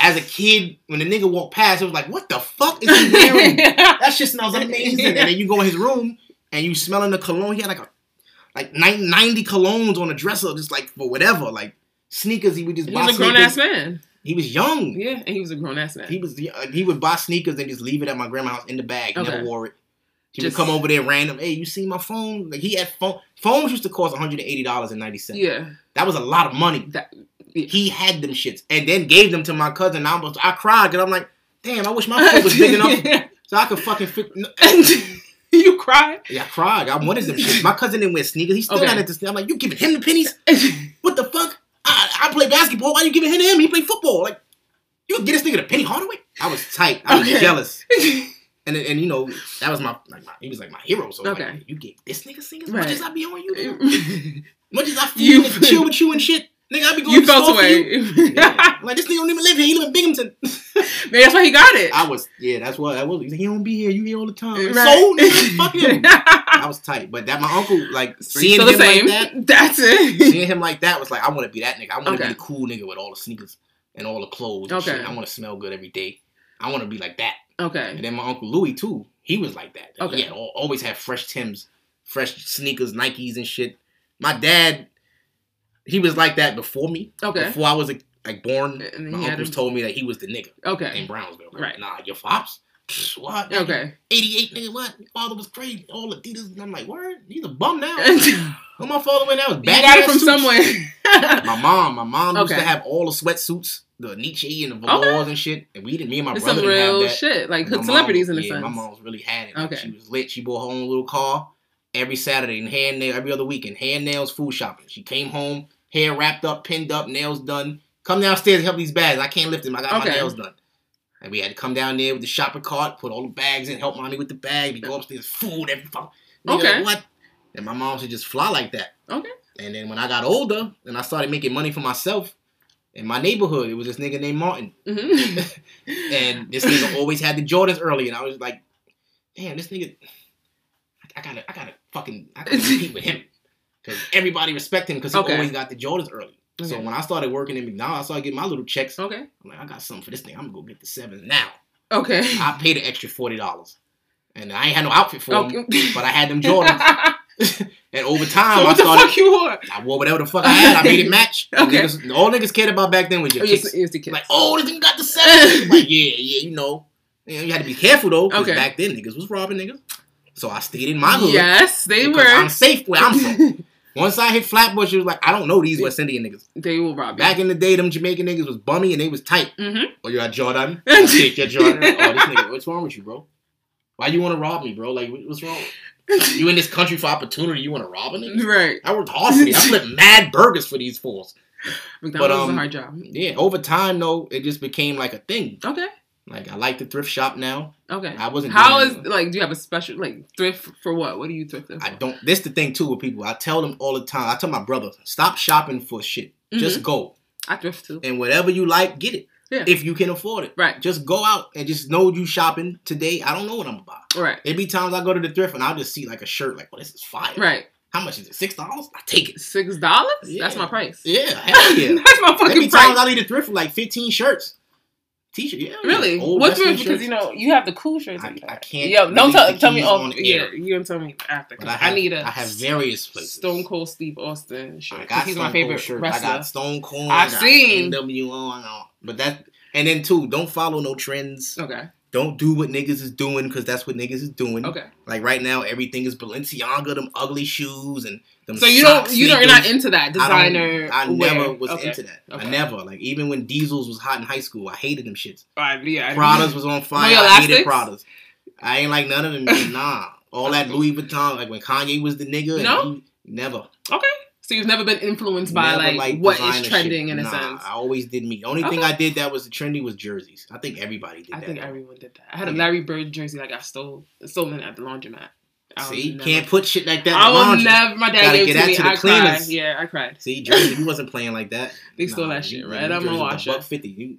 as a kid, when the nigga walked past, it was like, what the fuck is he wearing? that shit smells amazing. And then you go in his room and you smelling the cologne. He had like a like 90 colognes on a dresser, just like for whatever. Like sneakers, he would just He buy was a grown ass man. He was young. Yeah, and he was a grown ass man. He was like, he would buy sneakers and just leave it at my grandma's house in the bag. He Okay. never wore it. He Just- would come over there random. Hey, you see my phone? Like he had phone. Phones used to cost one hundred and eighty dollars and ninety cents. yeah. That was a lot of money. That, yeah. He had them shits and then gave them to my cousin. I was I cried because I'm like, damn, I wish my foot was big enough so I could fucking fit. you cried. Yeah, I cried. I wanted them shits. My cousin didn't wear sneakers. He's still Okay. not at this. I'm like, you giving him the pennies? What the fuck? I, I play basketball. Why you giving him to him? He play football. Like, you get this nigga the Penny Hardaway? I was tight. I was Okay. jealous. And and you know that was my like my, he was like my hero. So Okay. like, you get this nigga sing as Right. much as I be on you, much as I feel You- chill with you and shit, nigga. I be going to the felt you. away. Yeah. Like this nigga don't even live here. He live in Binghamton. Man, that's why he got it. I was yeah. That's why I was. Like, he don't be here. You here all the time. Right. So nigga, fuck him. I was tight, but that my uncle like seeing him the same. like that. That's it. Seeing him like that was like I want to be that nigga. I want to Okay. be the cool nigga with all the sneakers and all the clothes. And Okay. shit. I want to smell good every day. I want to be like that. Okay. And then my uncle Louis too. He was like that. Okay. He had al- always had fresh Tims, fresh sneakers, Nikes and shit. My dad, he was like that before me. Okay. Before I was like born, my uncles told me that he was the nigga Okay. in Brownsville. Right. Nah, your pops. What? Okay. 88 nigga, what? Your father was crazy. All Adidas. And I'm like, word? He's a bum now. Who my father went out was got it from somewhere. My mom, my mom used to have all the sweatsuits, the Nietzsche and the velours and shit. And we didn't, me and my It's brother some didn't have real that. shit, like hood mom- celebrities in the yeah, sense. My mom's really had it. Like, Okay. She was lit. She bought her own little car every Saturday and hair nail every other weekend. Hair nails, food shopping. She came home, hair wrapped up, pinned up, nails done. Come downstairs and help these bags. I can't lift them. I got my nails done. And we had to come down there with the shopping cart, put all the bags in, help mommy with the bag. We go upstairs, food, every fuck. Okay. like, what? And my mom should just fly like that. Okay. And then when I got older and I started making money for myself in my neighborhood, it was this nigga named Martin. hmm And this nigga always had the Jordans early, and I was like, damn, this nigga, I gotta, I gotta fucking, I gotta compete with him. Because everybody respect him because he Okay. always got the Jordans early. So when I started working in McDonald's, I started getting my little checks. Okay. I'm like, I got something for this thing. I'm gonna go get the sevens now. Okay. I paid an extra forty dollars, and I ain't had no outfit for Okay. them, but I had them Jordans. and over time, so I started. fuck you wore? I wore whatever the fuck I had. I made it match. Okay. Niggas, all niggas cared about back then was your Oh, kicks. yes, yes, the kids. Like, oh, this nigga got the seven. like, yeah, yeah, you know. You, had to be careful though, because Okay. back then niggas was robbing niggas. So I stayed in my hood. yes, they were. I'm safe where I'm from. Once I hit Flatbush, it was like, I don't know these West Indian niggas. they will rob you. Back in the day, them Jamaican niggas was bummy and they was tight. hmm Oh, you got Jordan? I take your Jordan. oh, this nigga, what's wrong with you, bro? Why you want to rob me, bro? Like, what's wrong? You in this country for opportunity, you want to rob a nigga? Right. I worked hard for these. I flipped mad burgers for these fools. McDonald's is um, a hard job. Yeah, over time though, it just became like a thing. Okay. Like I like the thrift shop now. Okay. I wasn't. How is it. like? Do you have a special like thrift for what? What do you thrift? for? I don't. This the thing too with people. I tell them all the time. I tell my brother, stop shopping for shit. Just go I thrift too. and whatever you like, get it. Mm-hmm. Yeah. If you can afford it, Right. Just go out and just know you shopping today. I don't know what I'm buy. Right. There be times I go to the thrift and I'll just see like a shirt, like, oh, this is fire. Right. How much is it? Six dollars? I take it. Six dollars? Yeah. That's my price. Yeah, hell yeah. That's my There be fucking times price. I leave the thrift for like 15 shirts. T-shirt. Yeah, Really? What's What wrestling? Because you know you have the cool shirts. I- I can't Yo, don't tell, tell me on Yeah, air. you gonna tell me after. I, I, need a I have various places. Stone Cold Steve Austin I got he's Stone my favorite shirt. wrestler. I got Stone Cold. I've seen. NWO. I know. But that and then too, don't follow no trends. Okay. Don't do what niggas is doing because that's what niggas is doing. Okay. Like right now, everything is Balenciaga, them ugly shoes and them. So you don't you don't you're not into that designer. I, wear. never was okay. into that. Okay. I never like even when Diesels was hot in high school. I hated them shits. Alright, yeah. I- Pradas was on fire. I hated? Pradas. I ain't like none of them. nah, all that Louis Vuitton. Like when Kanye was the nigga. and No? he- never. Okay. So you've never been influenced by Never like liked what is trending in a Nah, sense. I always did me. The only thing I did that was trendy was jerseys. I think everybody did I that. I think though. everyone did that. I had a Larry Bird jersey that I stole stolen at the laundromat. I See, never- can't put shit like that. in I will never. My dad Gotta gave get it to me. to the I cried. cleaners. Yeah, I cried. See, Jersey, you wasn't playing like that. They stole that shit right. I'm gonna Jersey was watch a buck it. fifty. You,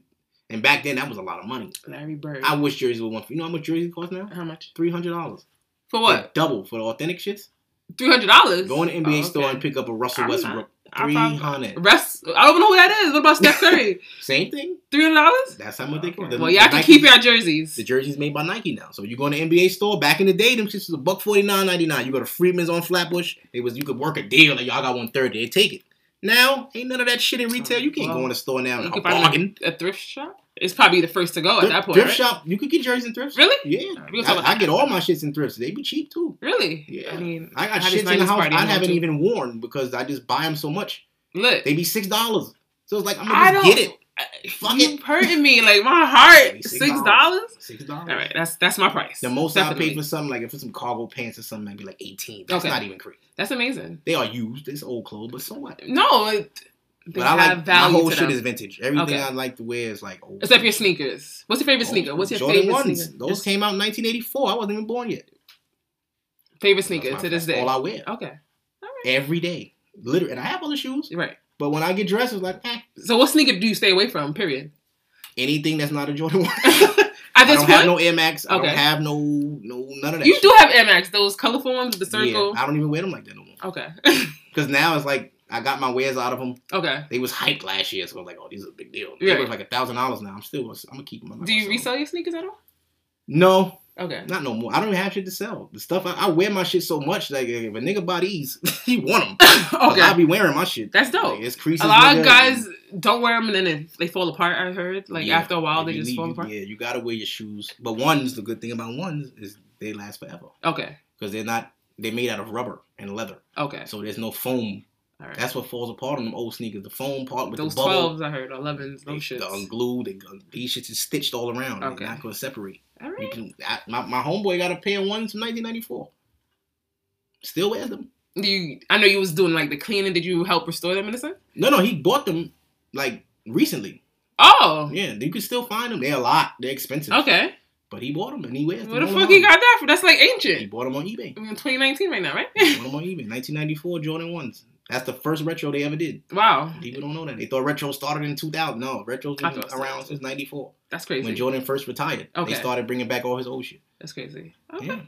and back then that was a lot of money. Larry Bird. I wish Jersey would one. You know how much Jersey cost now? How much? Three hundred dollars. For what? Double for the authentic shits. Three hundred dollars. Go in the NBA Oh, store and pick up a Russell I'm Westbrook. not- I Three probably- hundred. Rest. I don't know who that is. What about Steph Curry? Same thing. Three hundred dollars. That's how much they cost. The- Well, y'all the can keep your jerseys. The jerseys made by Nike now. So you go in the NBA store. Back in the day, them shits was a buck forty nine ninety nine. You go to Freeman's on Flatbush. It was you could work a deal. Like y'all got one thirty. They take it. Now ain't none of that shit in retail. Oh, you can't go in the store now You and can bargain. find a, a thrift shop. It's probably the first to go at Thrift, that point. thrift right? shop. You could get jerseys in thrifts. Really? Yeah. Alright, we'll talk I, I get all my shits in thrifts. They be cheap too. Really? Yeah. I mean, I got shits in the house I haven't too. even worn because I just buy them so much. Look. They be six dollars. So it's like I'm gonna just get it. Fuck you it. hurting me like my heart. Six dollars. Six dollars. All right, that's that's my price. The most I Definitely. pay for something like if it's some cargo pants or something, might be like eighteen. That's Okay. not even crazy. That's amazing. They are used. It's old clothes, but so what? No, it, But I have like my whole shit is vintage. Everything Okay. I like to wear is like old. Except your sneakers. What's your favorite Oh, sneaker? What's your Jordan favorite ones. sneaker? Those came out in 1984. I wasn't even born yet. favorite sneaker to this day. all I wear Okay, All right. every day, literally. And I have other shoes, right. but when I get dressed, it's like eh, So what sneaker do you stay away from? Period. anything that's not a Jordan one. At I don't point, have no Air Max. Okay. I don't have no no none of that. you shit. do have Air Max, those colorful ones with the circle. Yeah, I don't even wear them like that no more. Okay, Because now it's like I got my wares out of them. okay. They was hyped last year, so I was like, oh, these are a big deal. They Right. were like a thousand dollars now. I'm still gonna, I'm gonna keep them. Do you resell your sneakers at all? No, Okay. not no more. I don't even have shit to sell. The stuff I, I wear my shit so much. Like if a nigga buy these, he want them. okay. I'll be wearing my shit. That's dope. Like, it's creases. A lot of guys don't wear them and then they, they fall apart. I heard like Yeah. after a while they just fall apart. Yeah, you gotta wear your shoes. But ones, the good thing about ones is they last forever Okay. because they're not. They're made out of rubber and leather, Okay. so there's no foam. Right. That's what falls apart on them old sneakers. The foam part with those the bubble. twelves I heard, elevens, They, those shits. they're unglued. They, these shits is stitched all around. Okay. They're not gonna separate. All You can, I, my, my homeboy got a pair of ones from 1994. Still wears them. Do you? I know you was doing like the cleaning. Did you help restore them in a sense? No, no, he bought them like recently. Oh. Yeah, you can still find them. They're a lot. They're expensive. Okay. But he bought them and he wears them. Where the fuck he got that from? That's like ancient. He bought them on eBay. We're in 2019 right now, right? He bought them on eBay. 1994 Jordan ones. That's the first retro they ever did. wow. People don't know that. They thought retro started in 2000. No, retro's been around since 94. That's crazy. When Jordan first retired. Okay. They started bringing back all his old shit. That's crazy. Okay. Yeah.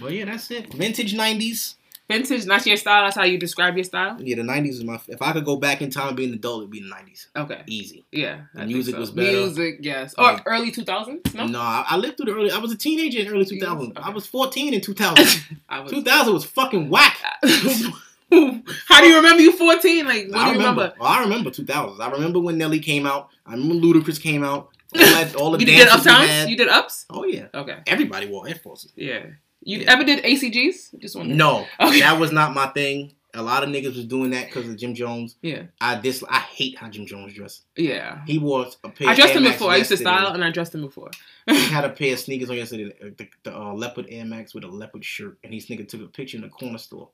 Well, yeah, that's it. Vintage 90s. Vintage, that's your style. That's how you describe your style. Yeah, the 90s is my. If I could go back in time and be an adult, it'd be the 90s. Okay. Easy. Yeah. The music so. was better. Music, yes. Or Like- early 2000s. No. No, I, I lived through the early. I was a teenager in early 2000. Okay. I was 14 in 2000. I was. 2000 was fucking whack. How do you remember you 14? Like, what I do you remember. remember? Well, I remember 2000s. I remember when Nelly came out. I remember Ludacris came out. All that, all the You did dances we uptowns? You did ups? Oh yeah, Okay. everybody wore Air Forces. Yeah. You Yeah. ever did ACGs? Just. No, Okay. that was not my thing. A lot of niggas was doing that because of Jim Jones. Yeah. I dis. I hate how Jim Jones dressed. Yeah. He wore a pair. I dressed Air him Max before. I used to style and I dressed him before. He had a pair of sneakers on yesterday, the, the, the uh, leopard Air Max with a leopard shirt, and nigga took a picture in the corner store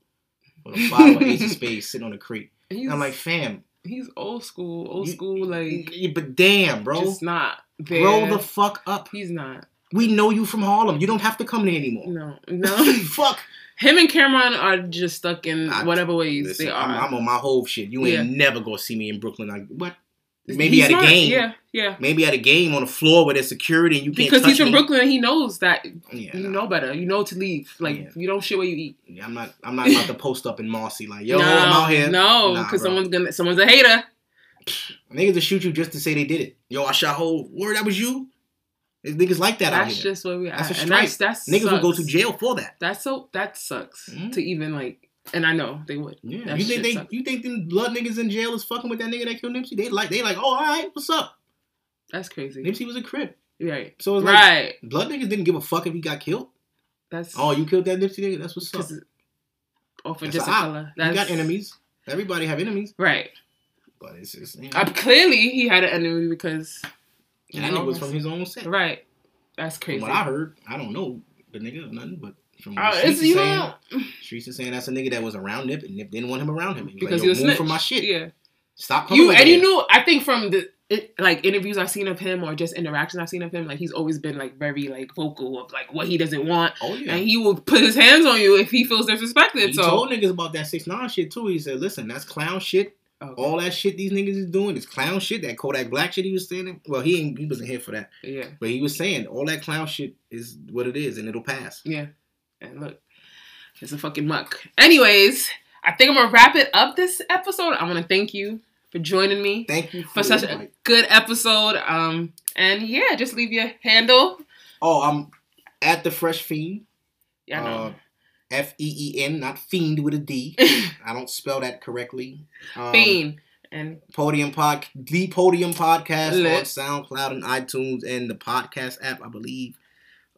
with a bottle of Ace of Spades sitting on the crate. I'm like, fam, he's old school, old You- school, like y- but damn, bro, just not there. grow the fuck up. He's not. We know you from Harlem. You don't have to come there anymore. No, no. fuck. Him and Cam'ron are just stuck in I- whatever ways Listen, they I'm, are. I'm on my whole shit. You ain't Yeah. never gonna see me in Brooklyn. Like what? Maybe He's at a smart. game. Yeah, yeah. Maybe at a game on the floor where there's security and you can't Because touch he's from me. Brooklyn and he knows that Yeah, you nah. know better. You know to leave. Like Yeah. you don't shit where you eat. Yeah, I'm not. I'm not about to post up in Marcy like, yo, no, I'm out here. No, because bro. someone's gonna someone's a hater. Niggas will shoot you just to say they did it. Yo, I shot whole word. That was you. Niggas like that out That's just where we are. That's a and stripe. that's that's niggas will go to jail for that. That's so that sucks Mhm. to even like, and I know they would. Yeah. That you think they sucks. you think them blood niggas in jail is fucking with that nigga that killed Nipsey? They like they like, oh all right, what's up? That's crazy. Nipsey was a crip. Right. So it's like Right. blood niggas didn't give a fuck if he got killed. That's Oh, you killed that Nipsey nigga? That's what's up. or for just a a op. color. You got enemies. Everybody have enemies. Right. But it's just Uh, clearly, he had an enemy because. you and that know, nigga was from his own set. Right. That's From crazy. what I heard, I don't know the nigga or nothing, but from Uh, is you saying, know, is saying that's a nigga that was around Nip and Nip didn't want him around him. He because like, he was snitch. from my shit. Yeah. Stop coming You and you knew. I think from the it, like interviews I've seen of him or just interactions I've seen of him, like he's always been like very like vocal of like what he doesn't want, Oh yeah. and he will put his hands on you if he feels disrespected. He so told niggas about that six nine shit too. He said, "Listen, that's clown shit. Okay. All that shit these niggas is doing is clown shit. That Kodak Black shit he was saying. Well, he ain't, he wasn't here for that, yeah, but he was saying all that clown shit is what it is, and it'll pass. yeah. And look, it's a fucking muck. Anyways, I think I'm gonna wrap it up this episode. I want to thank you for joining me. Thank you for such a good episode. Um, and yeah, just leave your handle. Oh, I'm at the Fresh Feen. Yeah, I know. F E E N, not fiend with a D. I don't spell that correctly. Um, Fiend and Podium Pod, the Podium Podcast Lit. on SoundCloud and iTunes and the podcast app, I believe.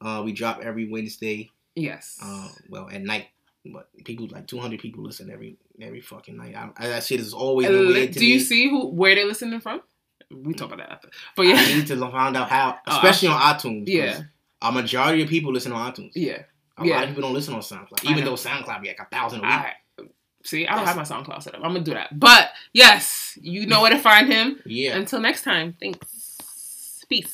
Uh, we drop every Wednesday. Yes, Uh, well, at night. But people like 200 people listen every every fucking night. I, I, that shit is always been weird to do you me. see who where they're listening from? We talk about that after. But I yeah, need to find out how, Oh, especially on iTunes. yeah, a majority of people listen on iTunes. yeah. A yeah. lot of people don't listen on SoundCloud, even though SoundCloud be like a thousand a week. I see. I don't have my SoundCloud set up. I'm gonna do that. But yes, you know where to find him. Yeah. Until next time. Thanks. Peace.